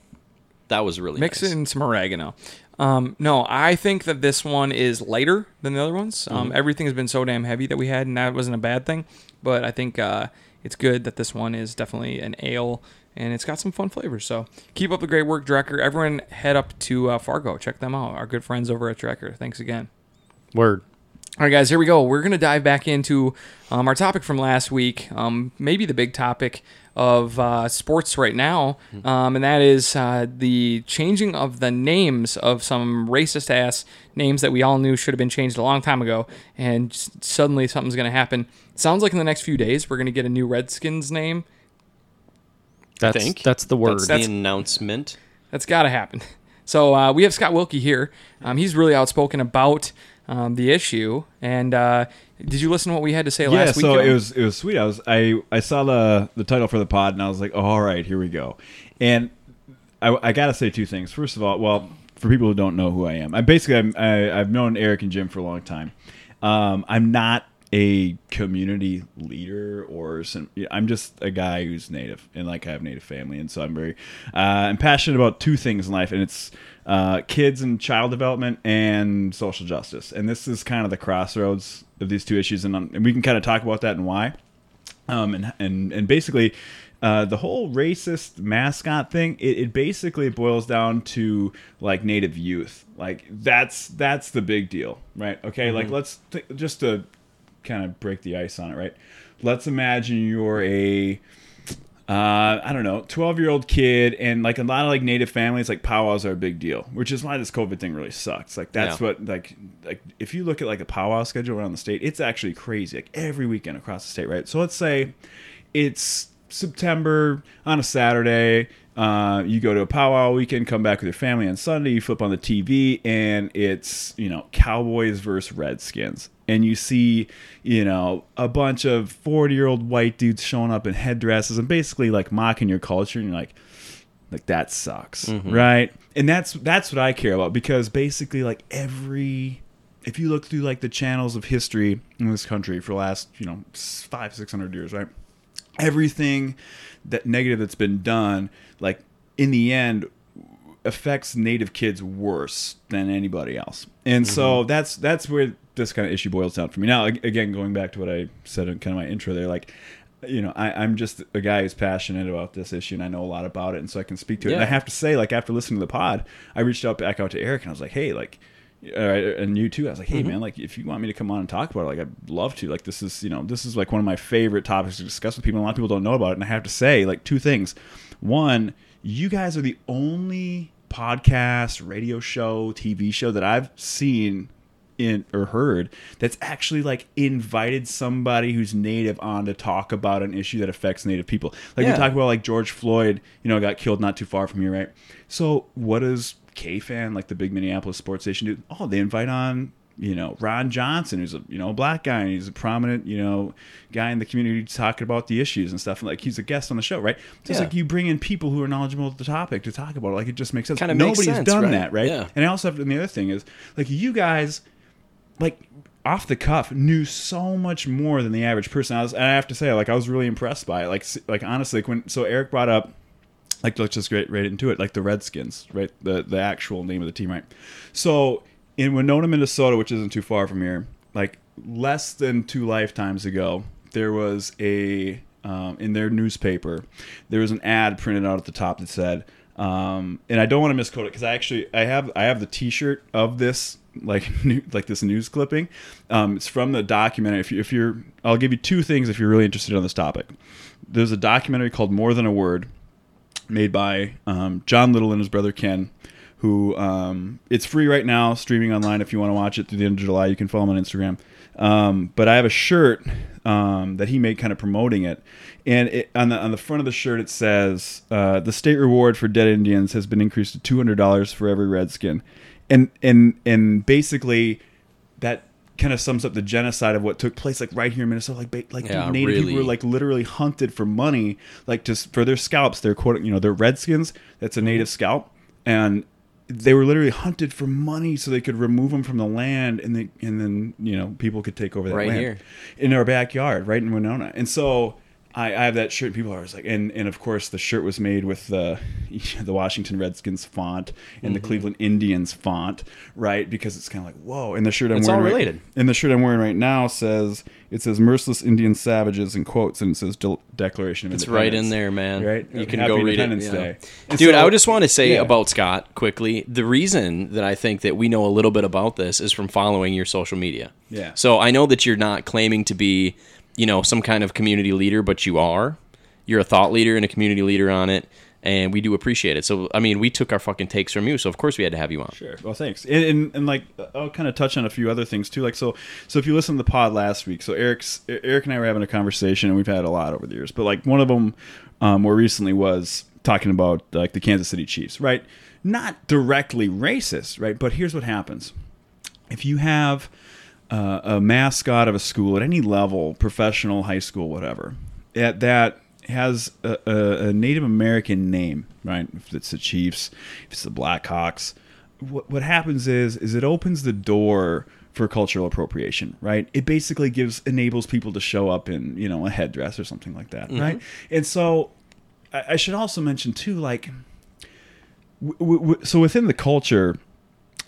That was really Mix nice. in some oregano. Um, no, I think that this one is lighter than the other ones. Um, everything has been so damn heavy that we had, and that wasn't a bad thing. But I think uh, it's good that this one is definitely an ale, and it's got some fun flavors. So keep up the great work, Drekker. Everyone head up to uh, Fargo. Check them out. Our good friends over at Drekker. Thanks again. Word. All right, guys, here we go. We're going to dive back into um, our topic from last week, um, maybe the big topic of uh, sports right now, um, and that is uh, the changing of the names of some racist ass names that we all knew should have been changed a long time ago, and suddenly something's going to happen. sounds like in the next few days we're going to get a new Redskins name. That's think. that's the word. That's, That's- the announcement. That's got to happen. So uh, we have Scott Wilkie here. Um, he's really outspoken about um, the issue. And uh, did you listen to what we had to say yeah, last week? so it was it was sweet. I was I I saw the the title for the pod and I was like, oh, all right, here we go. And I, I gotta say two things. First of all, well, for people who don't know who I am, I basically I'm, I, I've known Eric and Jim for a long time. Um, I'm not a community leader or some. I'm just a guy who's native and like I have native family, and so I'm very uh, I'm passionate about two things in life, and it's uh, kids and child development and social justice. And this is kind of the crossroads of these two issues, and, um, and we can kind of talk about that and why. Um, and and and basically, uh, the whole racist mascot thing, it, it basically boils down to like native youth. Like that's that's the big deal, right? Okay, like let's th- just to kind of break the ice on it, right? Let's imagine you're a uh, I don't know, 12 year old kid, and like a lot of like native families, like powwows are a big deal, which is why this COVID thing really sucks. Like that's Yeah. what like like if you look at like a powwow schedule around the state, it's actually crazy. Like every weekend across the state, right? So let's say it's September on a Saturday. Uh, you go to a powwow weekend, come back with your family on Sunday. You flip on the TV, and it's you know Cowboys versus Redskins, and you see you know a bunch of forty-year-old white dudes showing up in headdresses and basically like mocking your culture, and you're like, like that sucks, mm-hmm. right? And that's that's what I care about because basically like every if you look through like the channels of history in this country for the last you know five six hundred years, right? Everything that negative that's been done, like in the end, affects native kids worse than anybody else. And so mm-hmm. that's that's where this kind of issue boils down for me. Now, again, going back to what I said in kind of my intro there, like, you know, I, I'm just a guy who's passionate about this issue and I know a lot about it, and so I can speak to it. And I have to say, like, after listening to the pod, I reached out back out to Eric and I was like, hey, like. Uh, and you too. I was like, "Hey, man, like if you want me to come on and talk about it, like I'd love to. Like this is, you know, this is like one of my favorite topics to discuss with people. A lot of people don't know about it, and I have to say, like two things. One, you guys are the only podcast, radio show, TV show that I've seen in or heard that's actually like invited somebody who's native on to talk about an issue that affects native people. Like Yeah. we talk about like George Floyd, you know, got killed not too far from here, right? So what does KFAN, like the big Minneapolis sports station do? Oh, they invite on you know Ron Johnson, who's a you know a black guy, and he's a prominent you know guy in the community talking about the issues and stuff. And like he's a guest on the show, right? So it's like you bring in people who are knowledgeable of the topic to talk about it. Like it just makes sense. Kinda makes Nobody's sense, done right? that, right? Yeah. And I also have, and the other thing is like you guys like off the cuff knew so much more than the average person. I was, and I have to say, like I was really impressed by it. Like like honestly, like, when so Eric brought up like let's just get right into it like the redskins right the the actual name of the team right so in winona minnesota which isn't too far from here like less than two lifetimes ago there was a um, in their newspaper there was an ad printed out at the top that said um, and i don't want to misquote it because i actually i have i have the t-shirt of this like new, like this news clipping. Um, it's from the documentary. If, you, if you're i'll give you two things if you're really interested on this topic. There's a documentary called more than a word made by um, John Little and his brother Ken, who um, it's free right now, streaming online. If you want to watch it through the end of July, you can follow him on Instagram. Um, but I have a shirt um, that he made, kind of promoting it, and it, on the on the front of the shirt it says uh, the state reward for dead Indians has been increased to two hundred dollars for every redskin, and and and basically that kind of sums up the genocide of what took place like right here in Minnesota. Like ba- like Yeah, native people were like literally hunted for money like just for their scalps. They're quote you know they're redskins. That's a native scalp. And they were literally hunted for money so they could remove them from the land and they and then you know people could take over that Right land. here. in our backyard right in Winona. And so I, I have that shirt. and People are always like, and, and of course the shirt was made with the the Washington Redskins font and Mm-hmm. the Cleveland Indians font, right? Because it's kind of like whoa. And the shirt I'm It's wearing all right- related. and the shirt I'm wearing right now says it says "merciless Indian savages" in quotes, and it says Del- Declaration of Independence. It's right in there, man. Right? You can Happy go read it. Independence yeah. Day. Dude, so- I would just want to say yeah. about Scott quickly. The reason that I think that we know a little bit about this is from following your social media. Yeah. So I know that you're not claiming to be, you know, some kind of community leader, but you are. You're a thought leader and a community leader on it, and we do appreciate it. So I mean, we took our fucking takes from you, so of course we had to have you on. Sure. Well, thanks. And, and, and like I'll kind of touch on a few other things too. Like so, so if you listen to the pod last week, so Eric's Eric and I were having a conversation, and we've had a lot over the years. But like one of them, um, more recently was talking about like the Kansas City Chiefs, right? Not directly racist, right? But here's what happens: if you have uh, a mascot of a school at any level, professional, high school, whatever, at that has a, a, Native American name, right? If it's the Chiefs, if it's the Blackhawks, what what happens is is it opens the door for cultural appropriation, right? It basically gives enables people to show up in you know a headdress or something like that, right? And so I, I should also mention too, like, w- w- so within the culture.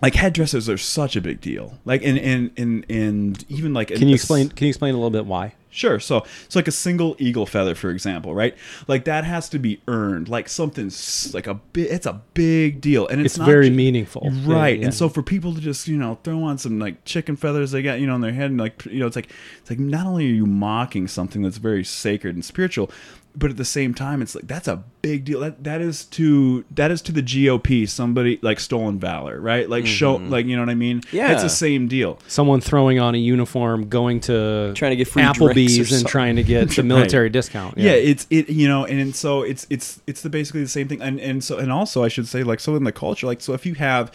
Like headdresses are such a big deal. Like and and and, and even like Can you explain? Can you explain a little bit why? Sure. So it's like a single eagle feather, for example, right? Like that has to be earned. Like something's like a bit. It's a big deal, and it's, It's not very ju- meaningful. right? Yeah. And so for people to just you know throw on some like chicken feathers they got you know on their head, and like you know it's like it's like not only are you mocking something that's very sacred and spiritual, but at the same time it's like that's a big deal. That that is to that is to the GOP somebody like stolen valor, right? Like show mm-hmm. like you know what I mean? Yeah. it's the same deal. Someone throwing on a uniform, going to Trying to get free Applebee's and trying to get the military discount. yeah. it's it you know and, and so it's it's it's the basically the same thing and and so and also i should say like so in the culture like so if you have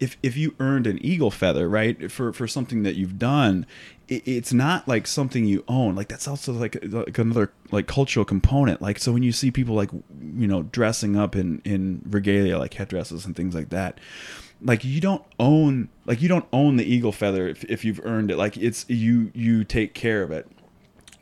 if if you earned an eagle feather right for for something that you've done it, it's not like something you own. Like that's also like, like another like cultural component. Like so when you see people like you know dressing up in in regalia like headdresses and things like that like you don't own like you don't own the eagle feather if, if you've earned it. Like it's you you take care of it.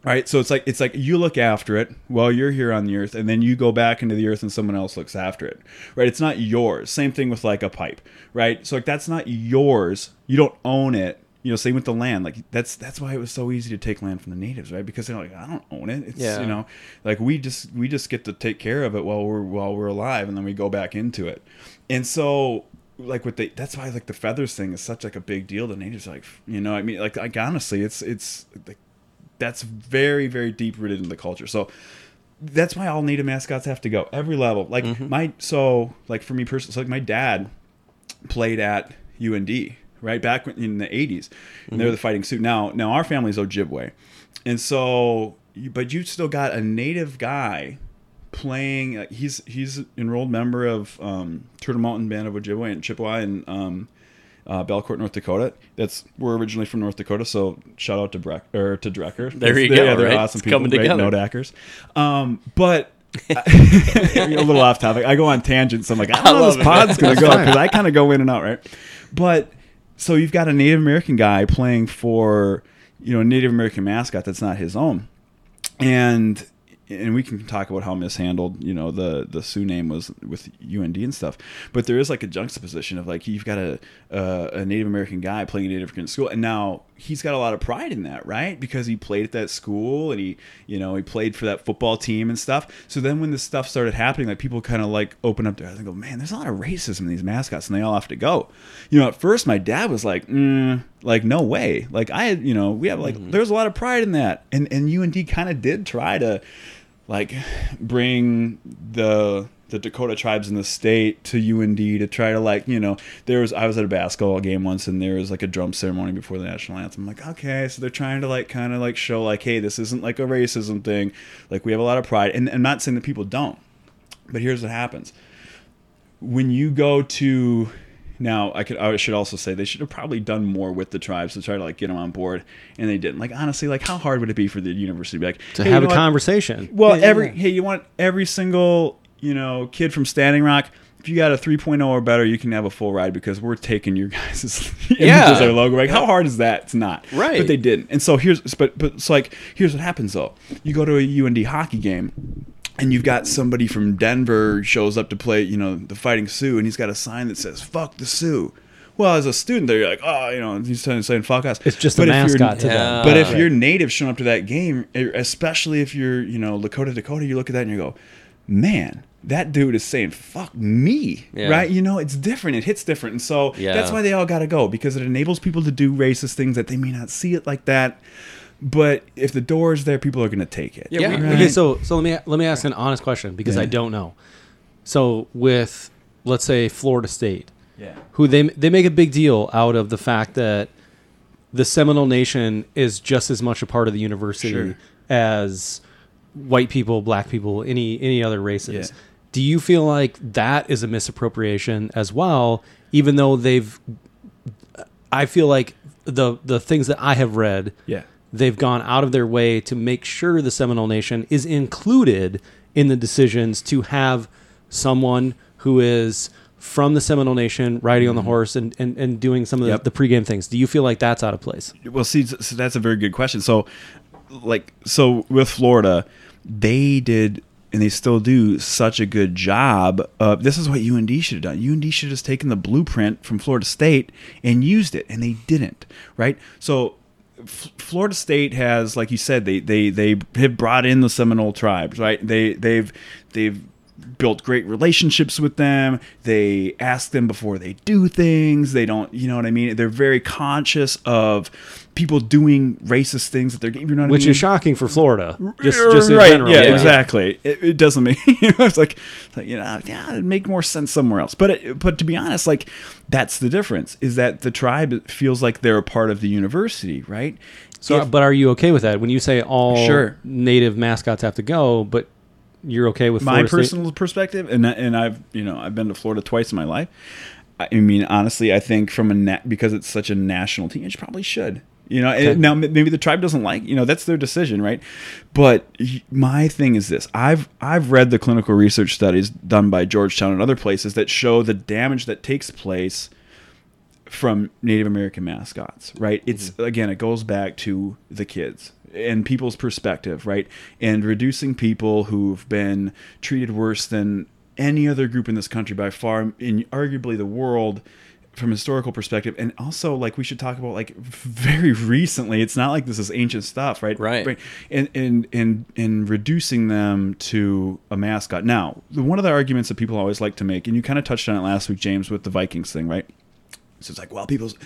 Right? So it's like it's like you look after it while you're here on the earth and then you go back into the earth and someone else looks after it. Right? It's not yours. Same thing with like a pipe. Right? So like that's not yours. You don't own it you know same with the land. Like that's that's why it was so easy to take land from the natives right? Because they're like i don't own it. It's Yeah. you know like we just we just get to take care of it while we're while we're alive and then we go back into it. And so like with the that's why like the feathers thing is such like a big deal. The natives are like you know i mean like like honestly it's it's like that's very very deep rooted in the culture. So that's why all native mascots have to go every level. Like Mm-hmm. my so like for me personally so like my dad played at und right back in the 80s and Mm-hmm. they're the fighting Sioux now now our family's ojibwe and so but you still got a native guy playing he's he's an enrolled member of um, Turtle Mountain Band of Ojibwe and Chippewa and um, uh, Belcourt, North Dakota. That's we're originally from North Dakota, so shout out to Breck or to Drekker. There you They're- go, Yeah, they're right? awesome It's people. coming great together. No Dackers. Um, but a little off topic. I go on tangents. So I'm like, I don't I know how this pod's to go because I kind of go in and out, right? But so you've got a Native American guy playing for you know a Native American mascot that's not his own, and and we can talk about how mishandled you know the the Sioux name was with UND and stuff, but there is like a juxtaposition of like you've got a a, a Native American guy playing a Native American school, and now he's got a lot of pride in that, right? Because he played at that school and he you know he played for that football team and stuff. So then when this stuff started happening, like people kind of like open up their eyes and go, man, there's a lot of racism in these mascots, and they all have to go. You know, at first my dad was like, mm, like no way, like I you know we have like there's a lot of pride in that, and and UND kind of did try to like bring the the Dakota tribes in the state to UND to try to like you know there was I was at a basketball game once and there was like a drum ceremony before the national anthem. I'm like okay, so they're trying to like kind of like show like hey this isn't like a racism thing, like we have a lot of pride. And I'm not saying that people don't, but here's what happens. When you go to now I could I should also say they should have probably done more with the tribes to try to like get them on board and they didn't. Like honestly, like how hard would it be for the university to be like to "Hey, have you a what? conversation. Well, Yeah, every yeah. hey, you want every single you know kid from Standing Rock. If you got a 3.0 or better, you can have a full ride because we're taking your guys' Yeah. as our logo. Like, how hard is that? It's not. Right. But they didn't. And so here's, but but it's like here's what happens though. You go to a UND hockey game, and you've got somebody from Denver shows up to play, you know, the Fighting Sioux, and he's got a sign that says "Fuck the Sioux." Well, as a student, they're like, oh, you know, he's saying, "fuck us." It's just a But if you're- mascot to them. but if Right. you're native showing up to that game, especially if you're, you know, Lakota, Dakota, you look at that and you go, man, that dude is saying "fuck me," Yeah. right? You know, it's different. It hits different, and so Yeah. that's why they all got to go because it enables people to do racist things that they may not see it like that. But if the door is there, people are going to take it. Yeah, Yeah. we- Right. Okay, so so let me let me ask an honest question because I don't know. So with let's say Florida State, yeah, who they they make a big deal out of the fact that the Seminole Nation is just as much a part of the university Sure. as white people, black people, any any other races. Yeah. Do you feel like that is a misappropriation as well? Even though they've, I feel like the the things that I have read, yeah. They've gone out of their way to make sure the Seminole Nation is included in the decisions to have someone who is from the Seminole Nation riding on the mm-hmm. horse and, and, and doing some of the, Yep. the pregame things. Do you feel like that's out of place? Well, see, so that's a very good question. So, like, so with Florida, they did and they still do such a good job. Of, this is what UND should have done. UND should have just taken the blueprint from Florida State and used it, and they didn't. Right. So. Florida State has, like you said, they they they have brought in the Seminole tribes, right? They they've they've built great relationships with them. They ask them before they do things. They don't, you know what I mean? They're very conscious of people doing racist things that they're, you know what Which I mean? is shocking for Florida. Just, just in right, general. Yeah, Yeah. exactly. It, it doesn't make you know, it's like, it's like, you know, yeah, it'd make more sense somewhere else. But it, but to be honest, like that's the difference is that the tribe feels like they're a part of the university, right? So, If- but are you okay with that when you say all Sure. native mascots have to go? But you're okay with my Florida State? personal perspective, and and I've you know I've been to Florida twice in my life. I mean, honestly, I think from a na- because it's such a national team, it probably should. You know, and now maybe the tribe doesn't like you know that's their decision, right? But my thing is this: I've I've read the clinical research studies done by Georgetown and other places that show the damage that takes place from Native American mascots, right? It's mm-hmm. again, it goes back to the kids and people's perspective, right? And reducing people who've been treated worse than any other group in this country by far, in arguably the world, from a historical perspective. And also, like we should talk about, like very recently. It's not like this is ancient stuff, right? Right. And and and and reducing them to a mascot. Now, the, one of the arguments that people always like to make, and you kind of touched on it last week, James, with the Vikings thing, right? So it's like, well, people's,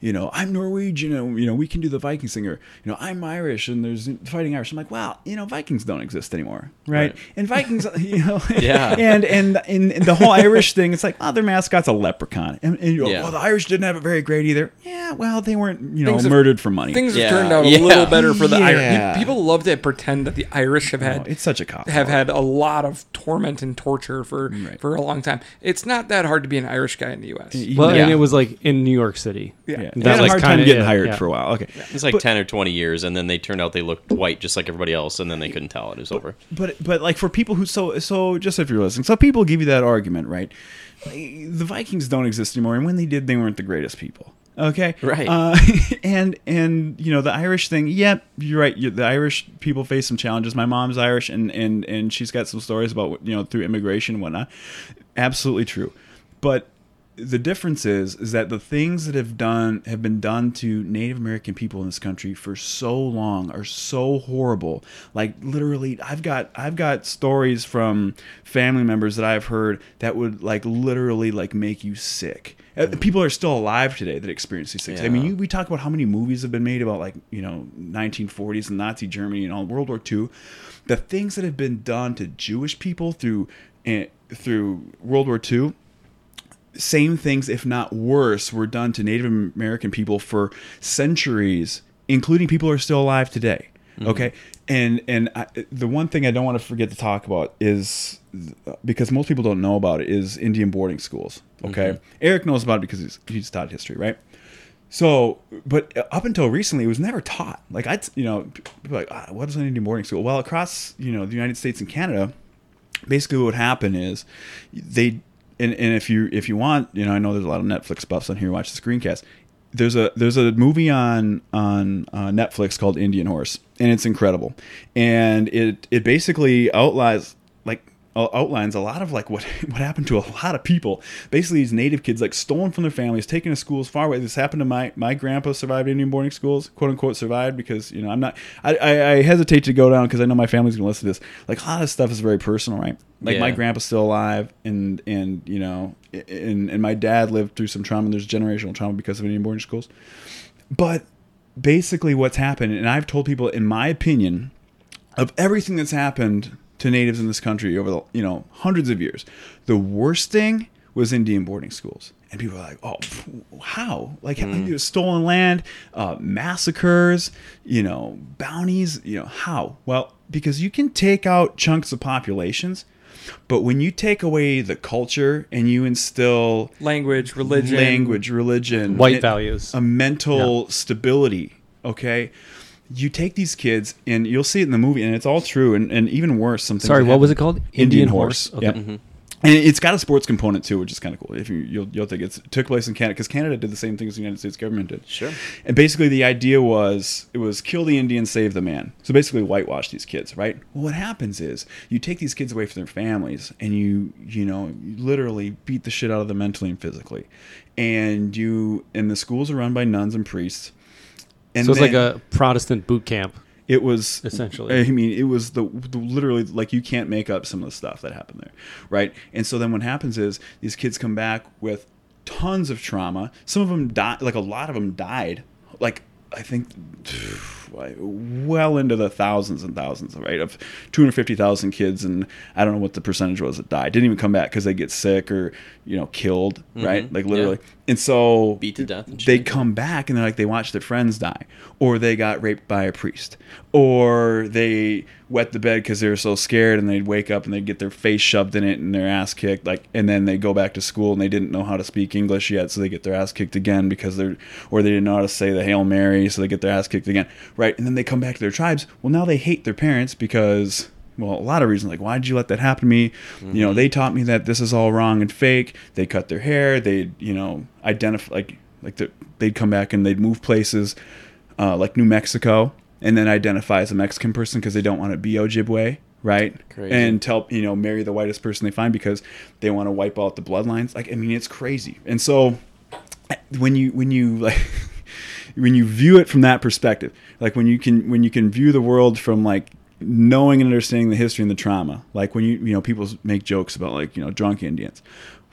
you know, I'm Norwegian, and, you know, we can do the Vikings thing, or, you know, I'm Irish, and there's fighting Irish. I'm like, wow, you know, Vikings don't exist anymore, right? Right. And Vikings, you know, Yeah. and, and and and the whole Irish thing, it's like, oh, their mascot's a leprechaun, and, and you go, Yeah. well, the Irish didn't have it very great either. Yeah, well, they weren't, you know, Things have- murdered for money. Things have turned out a little better for the Yeah. Irish. People love to pretend that the Irish have Oh, had it's such a cop. have had a lot of torment and torture for Right. for a long time. It's not that hard to be an Irish guy in the U.S. Well, Yeah. and it was like in New York City. Yeah. Yeah, That they had a was hard kinda time getting it, hired yeah. for a while. Okay, It's like But- 10 or 20 years, and then they turned out they looked white just like everybody else, and then they couldn't tell it. It was over. but but like for people who so so just if you're listening, so people give you that argument, right? The Vikings don't exist anymore, and when they did, they weren't the greatest people. Okay, Right. Uh, and and you know the Irish thing. Yep, you're right. you the Irish people face some challenges. My mom's Irish, and and and she's got some stories about you know through immigration and whatnot. Absolutely true, but the difference is is that the things that have done have been done to Native American people in this country for so long are so horrible. Like literally, I've got I've got stories from family members that I've heard that would like literally like make you sick. Uh, People are still alive today that experience these things. I mean, you, we talk about how many movies have been made about like you know 1940s and Nazi Germany and all World War II. The things that have been done to Jewish people through eh, through World War II same things, if not worse, were done to Native American people for centuries, including people who are still alive today. Okay, and and I, the one thing I don't want to forget to talk about is because most people don't know about it is Indian boarding schools. Okay, Eric knows about it because he's, he's taught history, right? So, but up until recently, it was never taught. Like I, you know, people are like, ah, what is an Indian boarding school? Well, across you know the United States and Canada, basically what would happen is they and, and if you if you want you know i know there's a lot of netflix buffs on here watch the screencast. There's a there's a movie on on uh, netflix called indian horse and it's incredible. And it it basically outlines like outlines a lot of like what what happened to a lot of people. Basically these native kids like stolen from their families taken to schools far away. This happened to my my grandpa survived indian boarding schools quote unquote survived because you know i'm not i i, I hesitate to go down because i know my family's gonna listen to this. Like a lot of stuff is very personal right? Like my grandpa's still alive and and you know and and my dad lived through some trauma and there's generational trauma because of indian boarding schools. But basically what's happened and i've told people in my opinion of everything that's happened to natives in this country over the you know hundreds of years. The worst thing was indian boarding schools. And people are like oh how? Like you know, stolen land uh, massacres you know bounties you know how? Well because you can take out chunks of populations but when you take away the culture and you instill Language, religion, language, religion, White it- values. a mental stability. Okay, you take these kids and you'll see it in the movie, and it's all true, and, and even worse. Something. Sorry, what was it called? Indian, horse. Okay. Yep. Mm-hmm. And it's got a sports component too, which is kind of cool. If you you'll, you'll think it's, it took place in Canada because Canada did the same thing as the United States government did. Sure. And basically, the idea was it was kill the Indian, save the man. So basically, whitewash these kids, right? Well, what happens is you take these kids away from their families, and you you know you literally beat the shit out of them mentally and physically, and you and the schools are run by nuns and priests. And So it's like a Protestant boot camp. it was Essentially. I mean, it was the, the literally like you can't make up some of the stuff that happened there, right? And so then what happens is these kids come back with tons of trauma. Some of them died, like a lot of them died, like I think well into the thousands and thousands, right? Of 250,000 kids, and I don't know what the percentage was that died. Didn't even come back because they get sick or you know killed, mm-hmm. right? Like literally. And so Beat to death they come back and they're like they watch their friends die, or they got raped by a priest, or they wet the bed because they were so scared and they'd wake up and they'd get their face shoved in it and their ass kicked, like, and then they go back to school and they didn't know how to speak English yet, so they get their ass kicked again because they're, or they didn't know how to say the Hail Mary, so they get their ass kicked again, right? And then they come back to their tribes. Well, now they hate their parents because well, a lot of reasons like why did you let that happen to me? You know, they taught me that this is all wrong and fake. They cut their hair. They, you know, identify like like the, they'd come back and they'd move places, uh, like New Mexico, and then identify as a Mexican person because they don't want to be Ojibwe, right? Crazy. And tell you know marry the whitest person they find because they want to wipe out the bloodlines. Like I mean, it's crazy. And so when you when you like when you view it from that perspective like when you can when you can view the world from like knowing and understanding the history and the trauma. Like when you you know people make jokes about like you know drunk indians.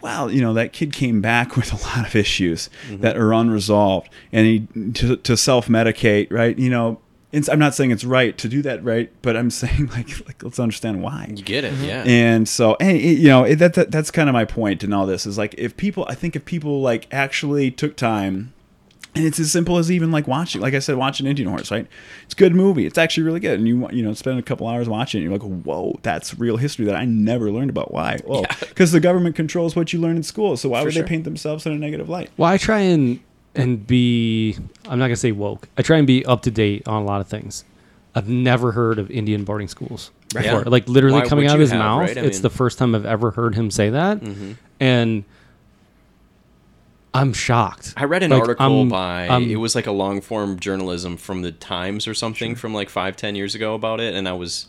Well you know that kid came back with a lot of issues mm-hmm. that are unresolved. And he to, to self-medicate right? You know it's, i'm not saying it's right to do that right? But i'm saying like like let's understand why. You get it, mm-hmm. yeah. and so and it, you know it, that, that that's kind of my point in all this is like if people i think if people like actually took time and it's as simple as even like watching like i said watching indian horse right it's a good movie it's actually really good and you you know spend a couple hours watching it you're like whoa that's real history that i never learned about why well because the government controls what you learn in school so why would sure. they paint themselves in a negative light Well, I try and and be I'm not gonna say woke. I try and be up to date on a lot of things. I've never heard of Indian boarding schools before. Yeah. Like literally Why coming out of his have, mouth. right? It's mean- the first time I've ever heard him say that. Mm-hmm. And I'm shocked. I read an Like, article I'm- by I'm- it was like a long form journalism from the Times or something from like five ten years ago about it, and I was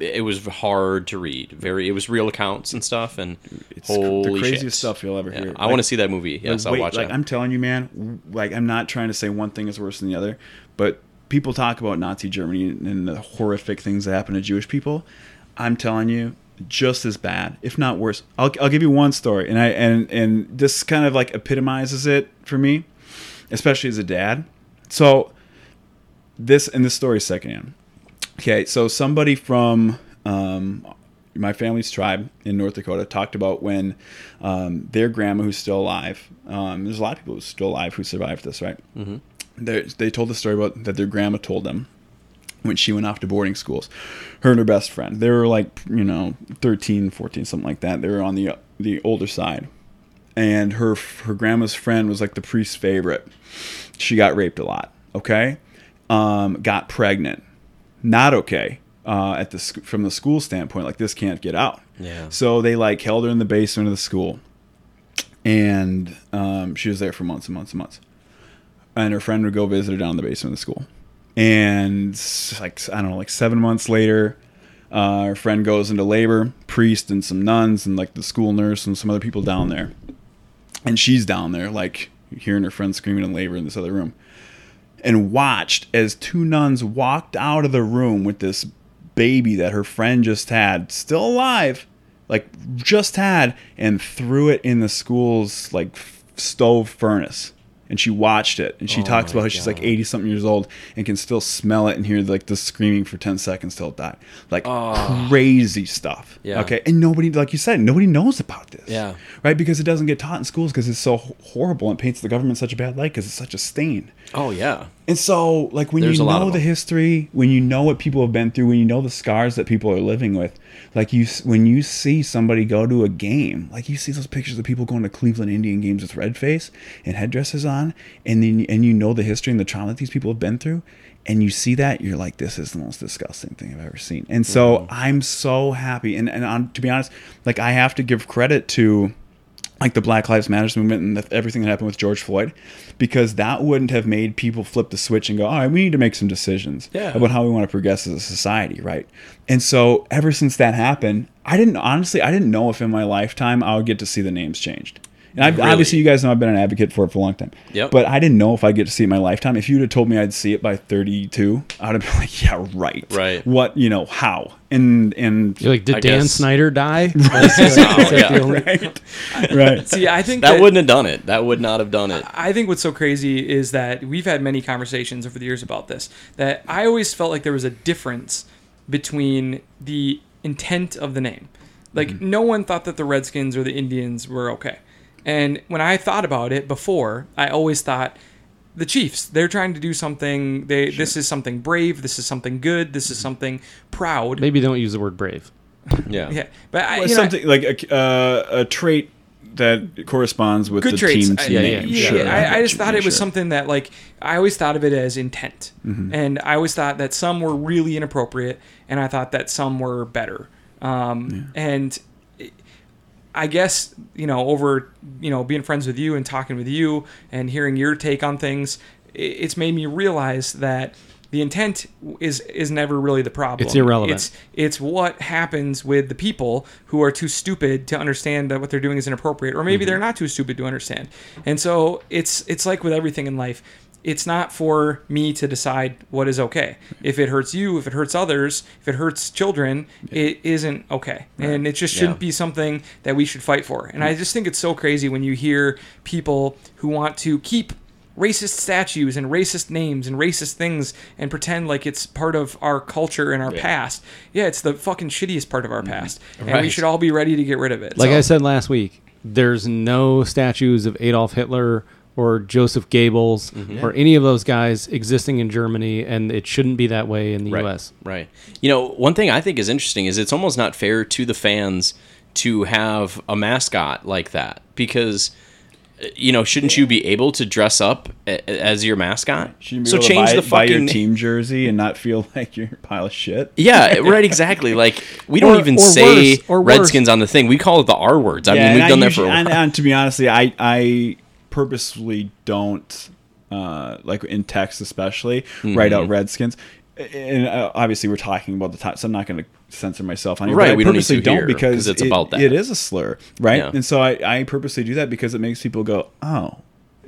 it was hard to read. Very, it was real accounts and stuff, and It's cr- holy the craziest shit. stuff you'll ever Yeah, hear. I want to see that movie. Yes, the I'll way- watch like that. I'm telling you, man. Like I'm not trying to say one thing is worse than the other, but people talk about Nazi Germany and the horrific things that happened to Jewish people. I'm telling you, just as bad, if not worse. I'll, I'll give you one story, and I and and this kind of like epitomizes it for me, especially as a dad. So this and this story is secondhand. Okay, so somebody from um, my family's tribe in North Dakota talked about when um, their grandma, who's still alive, um, there's a lot of people who's still alive who survived this, right? Mm-hmm. They told the story about that their grandma told them when she went off to boarding schools. Her and her best friend, they were like, you know, 13, 14, something like that. They were on the the older side. And her her grandma's friend was like the priest's favorite. She got raped a lot, okay? Um, got pregnant. Not okay. Uh, at the from the school standpoint, like this can't get out. Yeah. So they like held her in the basement of the school, and um, she was there for months and months and months. And her friend would go visit her down in the basement of the school, and like I don't know, like seven months later, uh, her friend goes into labor. Priest and some nuns and like the school nurse and some other people down there, and she's down there like hearing her friend screaming in labor in this other room and watched as two nuns walked out of the room with this baby that her friend just had, still alive, like just had, and threw it in the school's like f- stove furnace. And she watched it, and she oh talks about how she's like eighty something years old and can still smell it and hear like the screaming for ten seconds till it died, like ah. crazy stuff. Yeah. Okay, and nobody, like you said, nobody knows about this. Yeah. right, because it doesn't get taught in schools because it's so horrible and paints the government such a bad light because it's such a stain. oh yeah. And so, like when There's you know the history, when you know what people have been through, when you know the scars that people are living with, like you, when you see somebody go to a game, like you see those pictures of people going to Cleveland Indian games with red face and headdresses on, and then and you know the history and the trauma that these people have been through, and you see that, you're like, this is the most disgusting thing I've ever seen. And so Mm-hmm. I'm so happy, and and on, to be honest, like I have to give credit to like the Black Lives Matters movement and the, everything that happened with George Floyd, because that wouldn't have made people flip the switch and go, all right, we need to make some decisions Yeah. about how we want to progress as a society, right? And so ever since that happened, I didn't honestly, I didn't know if in my lifetime I would get to see the names changed. And I, Really? obviously, you guys know I've been an advocate for it for a long time. Yep. But I didn't know if I'd get to see it in my lifetime. If you'd have told me I'd see it by 32, I'd have been like, yeah, right. Right. What, you know, how? And, and, You're like, did I Dan guess- Snyder die? Oh, yeah. right. right. See, I think That wouldn't have done it. That would not have done it. I think what's so crazy is that we've had many conversations over the years about this. That I always felt like there was a difference between the intent of the name. Like mm-hmm. no one thought that the Redskins or the Indians were okay. And when I thought about it before, I always thought the Chiefs, they're trying to do something they this is something brave, this is something good, this is something proud. Maybe don't use the word brave. Yeah. Yeah. But I, Well, you know, something like a, uh, a trait that corresponds with good the traits. team's I, Yeah, name. yeah, yeah, I, I just thought it was Sure. something that like I always thought of it as intent, Mm-hmm. and I always thought that some were really inappropriate, and I thought that some were better. Um, And I guess you know over you know being friends with you and talking with you and hearing your take on things, it's made me realize that the intent is is never really the problem. It's irrelevant. It's it's what happens with the people who are too stupid to understand that what they're doing is inappropriate, or maybe mm-hmm. they're not too stupid to understand. And so it's it's like with everything in life. It's not for me to decide what is okay. If it hurts you, if it hurts others, if it hurts children, it isn't okay. And it just shouldn't Yeah. be something that we should fight for. And I just think it's so crazy when you hear people who want to keep racist statues and racist names and racist things and pretend like it's part of our culture and our past. Yeah, it's the fucking shittiest part of our mm-hmm. past. And we should all be ready to get rid of it. Like So- I said last week, there's no statues of Adolf Hitler or Joseph Goebbels or any of those guys existing in Germany, and it shouldn't be that way in the Right. U.S. Right. You know, one thing I think is interesting is it's almost not fair to the fans to have a mascot like that because uh, you know, shouldn't you be able to dress up as your mascot? You be so able to change buy, the buy your fucking team jersey and not feel like you're a pile of shit. Yeah, right, exactly. Like we don't even or say worse, or worse. Redskins on the thing. We call it the R words. I Yeah, mean, we've done I that for a while. and, and to be honestly, I I purposely don't uh, like in text especially Mm-hmm. write out Redskins. And uh, obviously, we're talking about the time, so I'm not going to censor myself on it. Right, we don't purposely don't here, because 'cause it's it- about that. It is a slur, right? Yeah. And so I, I purposely do that because it makes people go, "Oh,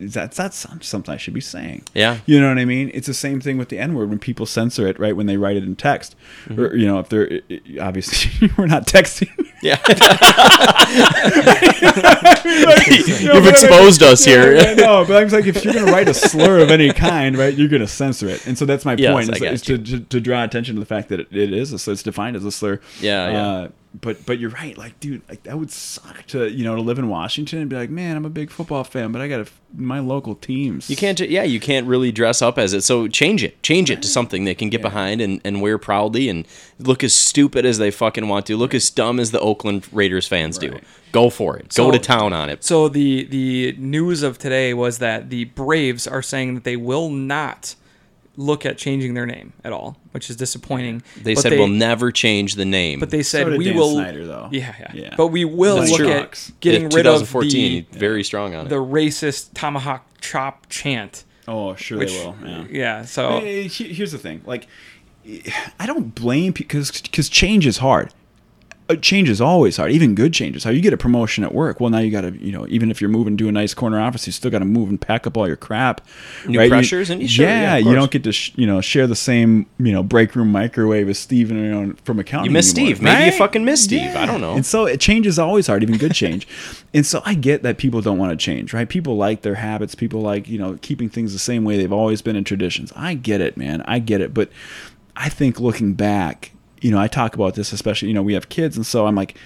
that's that's something I should be saying." Yeah. You know what I mean? It's the same thing with the N word when people censor it, right? When they write it in text, Mm-hmm. or you know, if they're i- i- obviously we're not texting. Yeah. You've You've exposed us here. Yeah, no, but I'm like, if you're gonna write a slur of any kind, right, you're gonna censor it, and so that's my Yes, point, is, is to, to to draw attention to the fact that it, it is a slur. It's defined as a slur. Yeah, yeah. Uh, but but you're right, like, dude, like that would suck to you know to live in Washington and be like, man, I'm a big football fan, but I got my local teams. You can't, ju- yeah, you can't really dress up as it. So change it, change it to something they can get behind and, and wear proudly and look as stupid as they fucking want to, look as dumb as the Oakland Raiders fans do. Go for it. Go to town on it. So the the news of today was that the Braves are saying that they will not look at changing their name at all, which is disappointing. They But said we'll never change the name. But they said did we Dan will. Snyder, though. Yeah, yeah, Yeah. But we will That's look true. at getting Yeah, rid of 2014, the very strong on it. the racist tomahawk chop chant. Oh, sure Which, they will. Yeah. yeah. So Eh, he- Here's the thing, like, I don't blame because because change is hard. Uh, Change is always hard. Even good changes. How. You get a promotion at work. Well, now you got to, you know, even if you're moving to a nice corner office, you still got to move and pack up all your crap. New You- pressures and- sure, yeah, yeah, you don't get to, sh- you know, share the same, you know, break room microwave as Steve you know, from accounting. You miss anymore, Steve. Maybe you fucking miss Steve. I don't know. And so it change is always hard, even good change. and so I get that people don't want to change, right? People like their habits. People like, you know, keeping things the same way they've always been in traditions. I get it, man. I get it. But I think looking back, you know, I talk about this, especially, you know, we have kids. And so I'm like,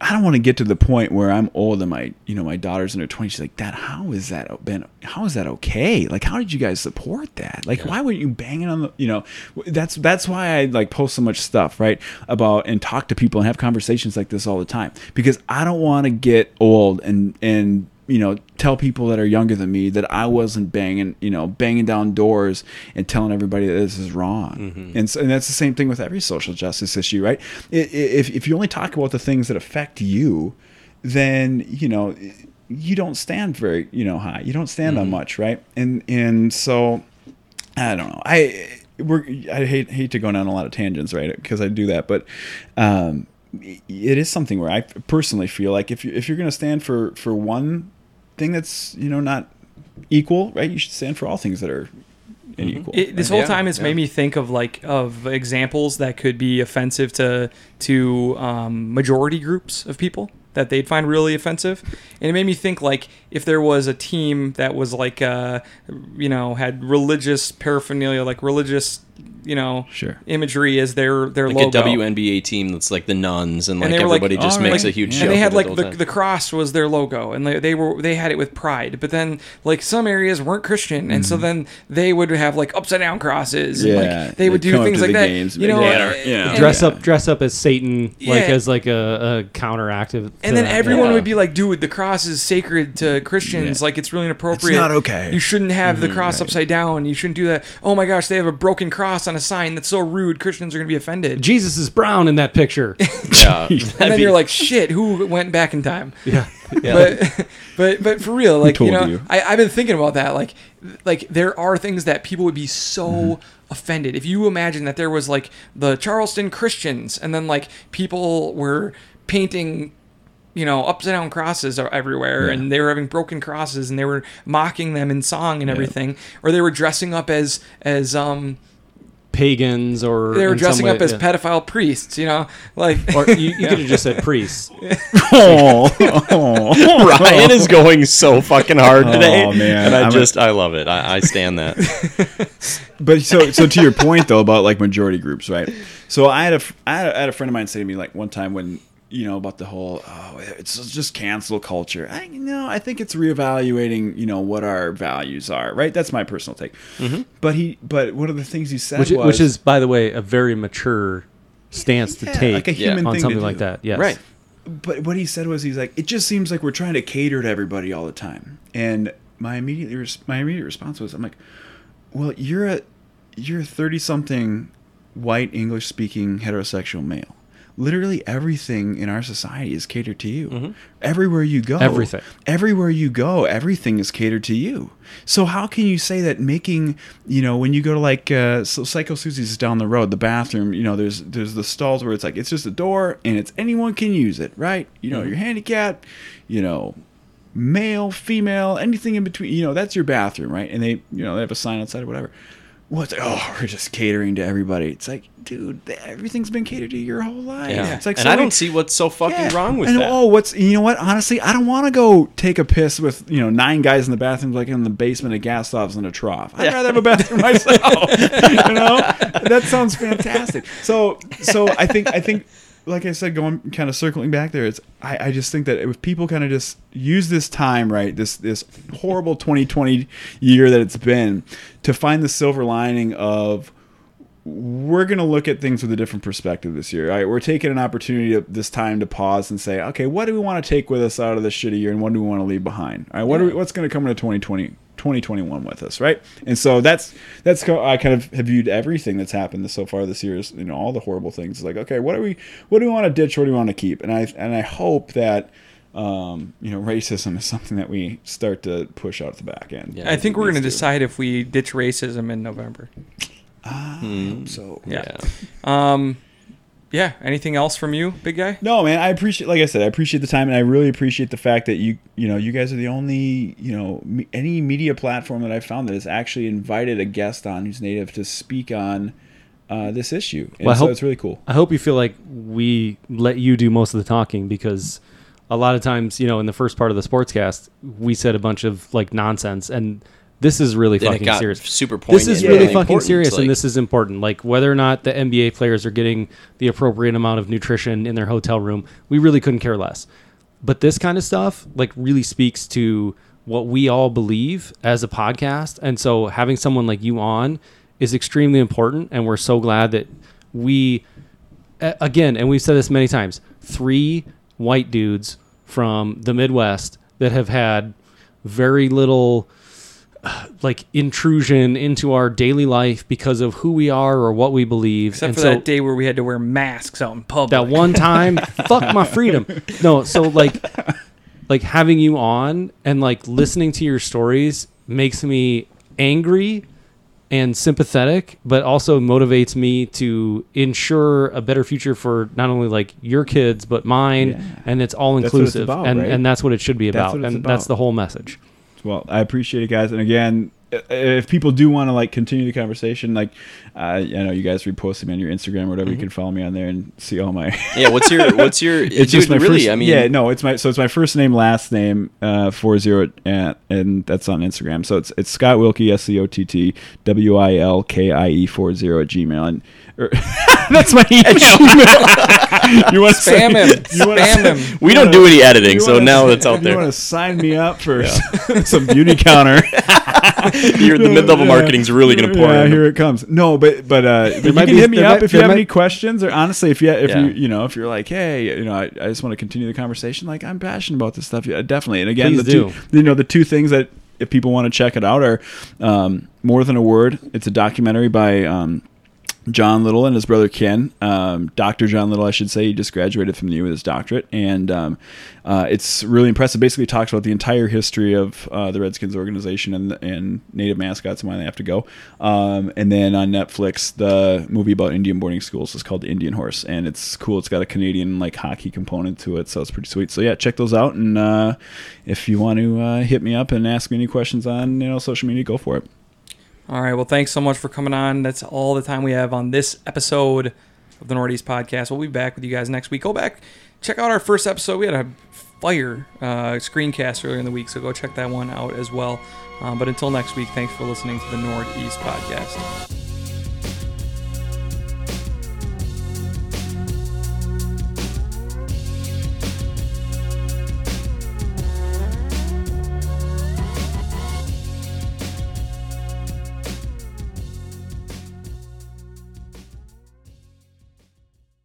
I don't want to get to the point where I'm old and my, you know, my daughter's in her 20s. She's like, Dad, how is that been? How is that okay? Like, how did you guys support that? Like, why weren't you banging on the, you know, that's that's why I like post so much stuff, right? About and talk to people and have conversations like this all the time because I don't want to get old and and you know tell people that are younger than me that I wasn't banging, you know, banging down doors and telling everybody that this is wrong. And so, and that's the same thing with every social justice issue, right? If if you only talk about the things that affect you, then you know you don't stand very you know high. You don't stand on much, right? And and so I don't know. I we're I hate hate to go down a lot of tangents, right? Because I do that, but um, it is something where I personally feel like if you if you're going to stand for for one thing that's you know not equal, right? You should stand for all things that are unequal. It, this right? whole Yeah, time it's yeah. made me think of like of examples that could be offensive to to um, majority groups of people that they'd find really offensive, and it made me think like if there was a team that was like uh, you know had religious paraphernalia, like religious you know Sure. imagery as their their logo. like logo. a WNBA team that's like the nuns and like they were like, everybody just "All makes right." a huge Yeah. show. and they had like whole the, the cross was their logo and they, they were they had it with pride but then like some areas weren't christian and so then they would have like upside down crosses and Mm-hmm. Yeah, like they would they'd do come things to like the that games, you know yeah, yeah. dress up dress up as Satan like as like a, a counteractive. and then that. everyone Yeah. would be like, "Dude, the cross is sacred to Christians. Yeah. Like it's really inappropriate. It's not okay." You shouldn't have the cross right. upside down. You shouldn't do that. Oh my gosh, they have a broken cross on a sign. That's so rude. Christians are gonna be offended." Jesus is brown in that picture. yeah. and then you're like, "Shit, who went back in time?" yeah. but but but for real, like you know, you? I, I've been thinking about that. Like like there are things that people would be so Mm-hmm. offended if you imagine that there was like the Charleston Christians, and then like people were painting. You know, upside down crosses are everywhere, Yeah. and they were having broken crosses, and they were mocking them in song and everything, or they were dressing up as as um Pagans or they were dressing way- up as yeah. pedophile priests. You know, like Or you, you could have just said priests. oh, oh. Ryan is going so fucking hard today, Oh, man. and I I'm just I love it. I, I stand that. But so so to your point though about like majority groups, right? So I had a f- I had a, I had a friend of mine say to me like one time when you know about the whole oh it's just cancel culture. I you know I think it's reevaluating you know what our values are, right? That's my personal take. Mm-hmm. But he but one of the things he said which, was which is, by the way, a very mature stance to take like a Yeah. on something like that. Yes. Right. But what he said was he's like it just seems like we're trying to cater to everybody all the time. And my immediate res- my immediate response was I'm like, well you're a you're a 30 something white English speaking heterosexual male. Literally everything in our society is catered to you. Everywhere you go, Everything. everywhere you go, everything is catered to you. So how can you say that making, you know, when you go to like uh, so Psycho Suzi's is down the road, the bathroom, you know, there's there's the stalls where it's like it's just a door and it's anyone can use it, right? You know, you're handicapped, you know, male, female, anything in between, you know, that's your bathroom, right? And they, you know, they have a sign outside or whatever. Like, oh, we're just catering to everybody. It's like, dude, everything's been catered to your whole life. Yeah. It's like, and so I we- don't see what's so fucking yeah. wrong with and, that. Oh, what's you know what? Honestly, I don't want to go take a piss with you know nine guys in the bathroom, like in the basement of gas stoves in a trough. I'd rather have a bathroom myself. you know, that sounds fantastic. So, so I think I think. Like I said, going kind of circling back there, it's I, I just think that if people kind of just use this time, right, this this horrible 2020 year that it's been, to find the silver lining of we're going to look at things with a different perspective this year. All right, we're taking an opportunity to, this time to pause and say, okay, what do we want to take with us out of this shitty year, and what do we want to leave behind? All right, what are we, what's going to come into 2020, 2021 with us, right? And so that's that's I kind of have viewed everything that's happened so far this year. Is you know all the horrible things. It's like, okay, what do we what do we want to ditch? What do we want to keep? And I and I hope that. Um, you know, racism is something that we start to push out the back end. Yeah. I think we're going to decide if we ditch racism in November. So yeah. Um, yeah. Anything else from you, big guy? No, man, I appreciate, like I said, I appreciate the time, and I really appreciate the fact that you, you know, you guys are the only, you know, me, any media platform that I've found that has actually invited a guest on who's native to speak on uh, this issue, and Well, I so hope- it's really cool. I hope you feel like we let you do most of the talking because a lot of times, you know, in the first part of the sportscast, we said a bunch of like nonsense, and this is really Then it fucking got serious. super poignant. This is Yeah. really really fucking important. serious, Like, and this is important. Like whether or not the NBA players are getting the appropriate amount of nutrition in their hotel room, we really couldn't care less. But this kind of stuff, like, really speaks to what we all believe as a podcast, and so having someone like you on is extremely important. And we're so glad that we, again, and we've said this many times, three white dudes from the Midwest that have had very little like intrusion into our daily life because of who we are or what we believe. Except and for so that day where we had to wear masks out in public. that one time, fuck my freedom. No, so like like having you on and like listening to your stories makes me angry and sympathetic, but also motivates me to ensure a better future for not only like your kids but mine, Yeah. and it's all That's what it's inclusive, about, and right? and that's what it should be about, what it's and that's the whole message. Well, I appreciate it, guys. And again, if people do want to like continue the conversation, like uh, I know you guys repost me on your Instagram or whatever, you can follow me on there and see all my. Yeah. What's your What's your? it's dude, just my really. first. I mean, yeah, no, it's my so it's my first name, last name, uh, four zero, at, and that's on Instagram. So it's it's Scott Wilkie, S C O T T W I L K I E four zero at Gmail, and or, that's my email. you want to Spam him. You wanna Spam say- him. we don't do any editing, so wanna- now it's out there. You want to sign me up for some Beautycounter? You're, the mid level Yeah. marketing's really going to pour Yeah, in. here it comes. No, but but uh, you might can be- hit me there up might- if you have might- any questions, or honestly, if you if Yeah. you you know if you're like, hey, you know, I, I just want to continue the conversation. Like I'm passionate about this stuff. Yeah, definitely. And again, Please the two, you know, the two things that if people want to check it out are um, more than a word. It's a documentary by. Um, John Little and his brother Ken, um, Dr. John Little, I should say, he just graduated from the U with his doctorate, and um, uh, it's really impressive. Basically, talks about the entire history of uh, the Redskins organization and and native mascots and why they have to go. Um, and then on Netflix, the movie about Indian boarding schools is called Indian Horse, and it's cool. It's got a Canadian like hockey component to it, so it's pretty sweet. So yeah, check those out, and uh, if you want to uh, hit me up and ask me any questions on you know social media, go for it. All right. Well, thanks so much for coming on. That's all the time we have on this episode of the Northeast Podcast. We'll be back with you guys next week. Go back, check out our first episode. We had a fire uh, screencast earlier in the week, so go check that one out as well. Um, but until next week, thanks for listening to the Northeast Podcast.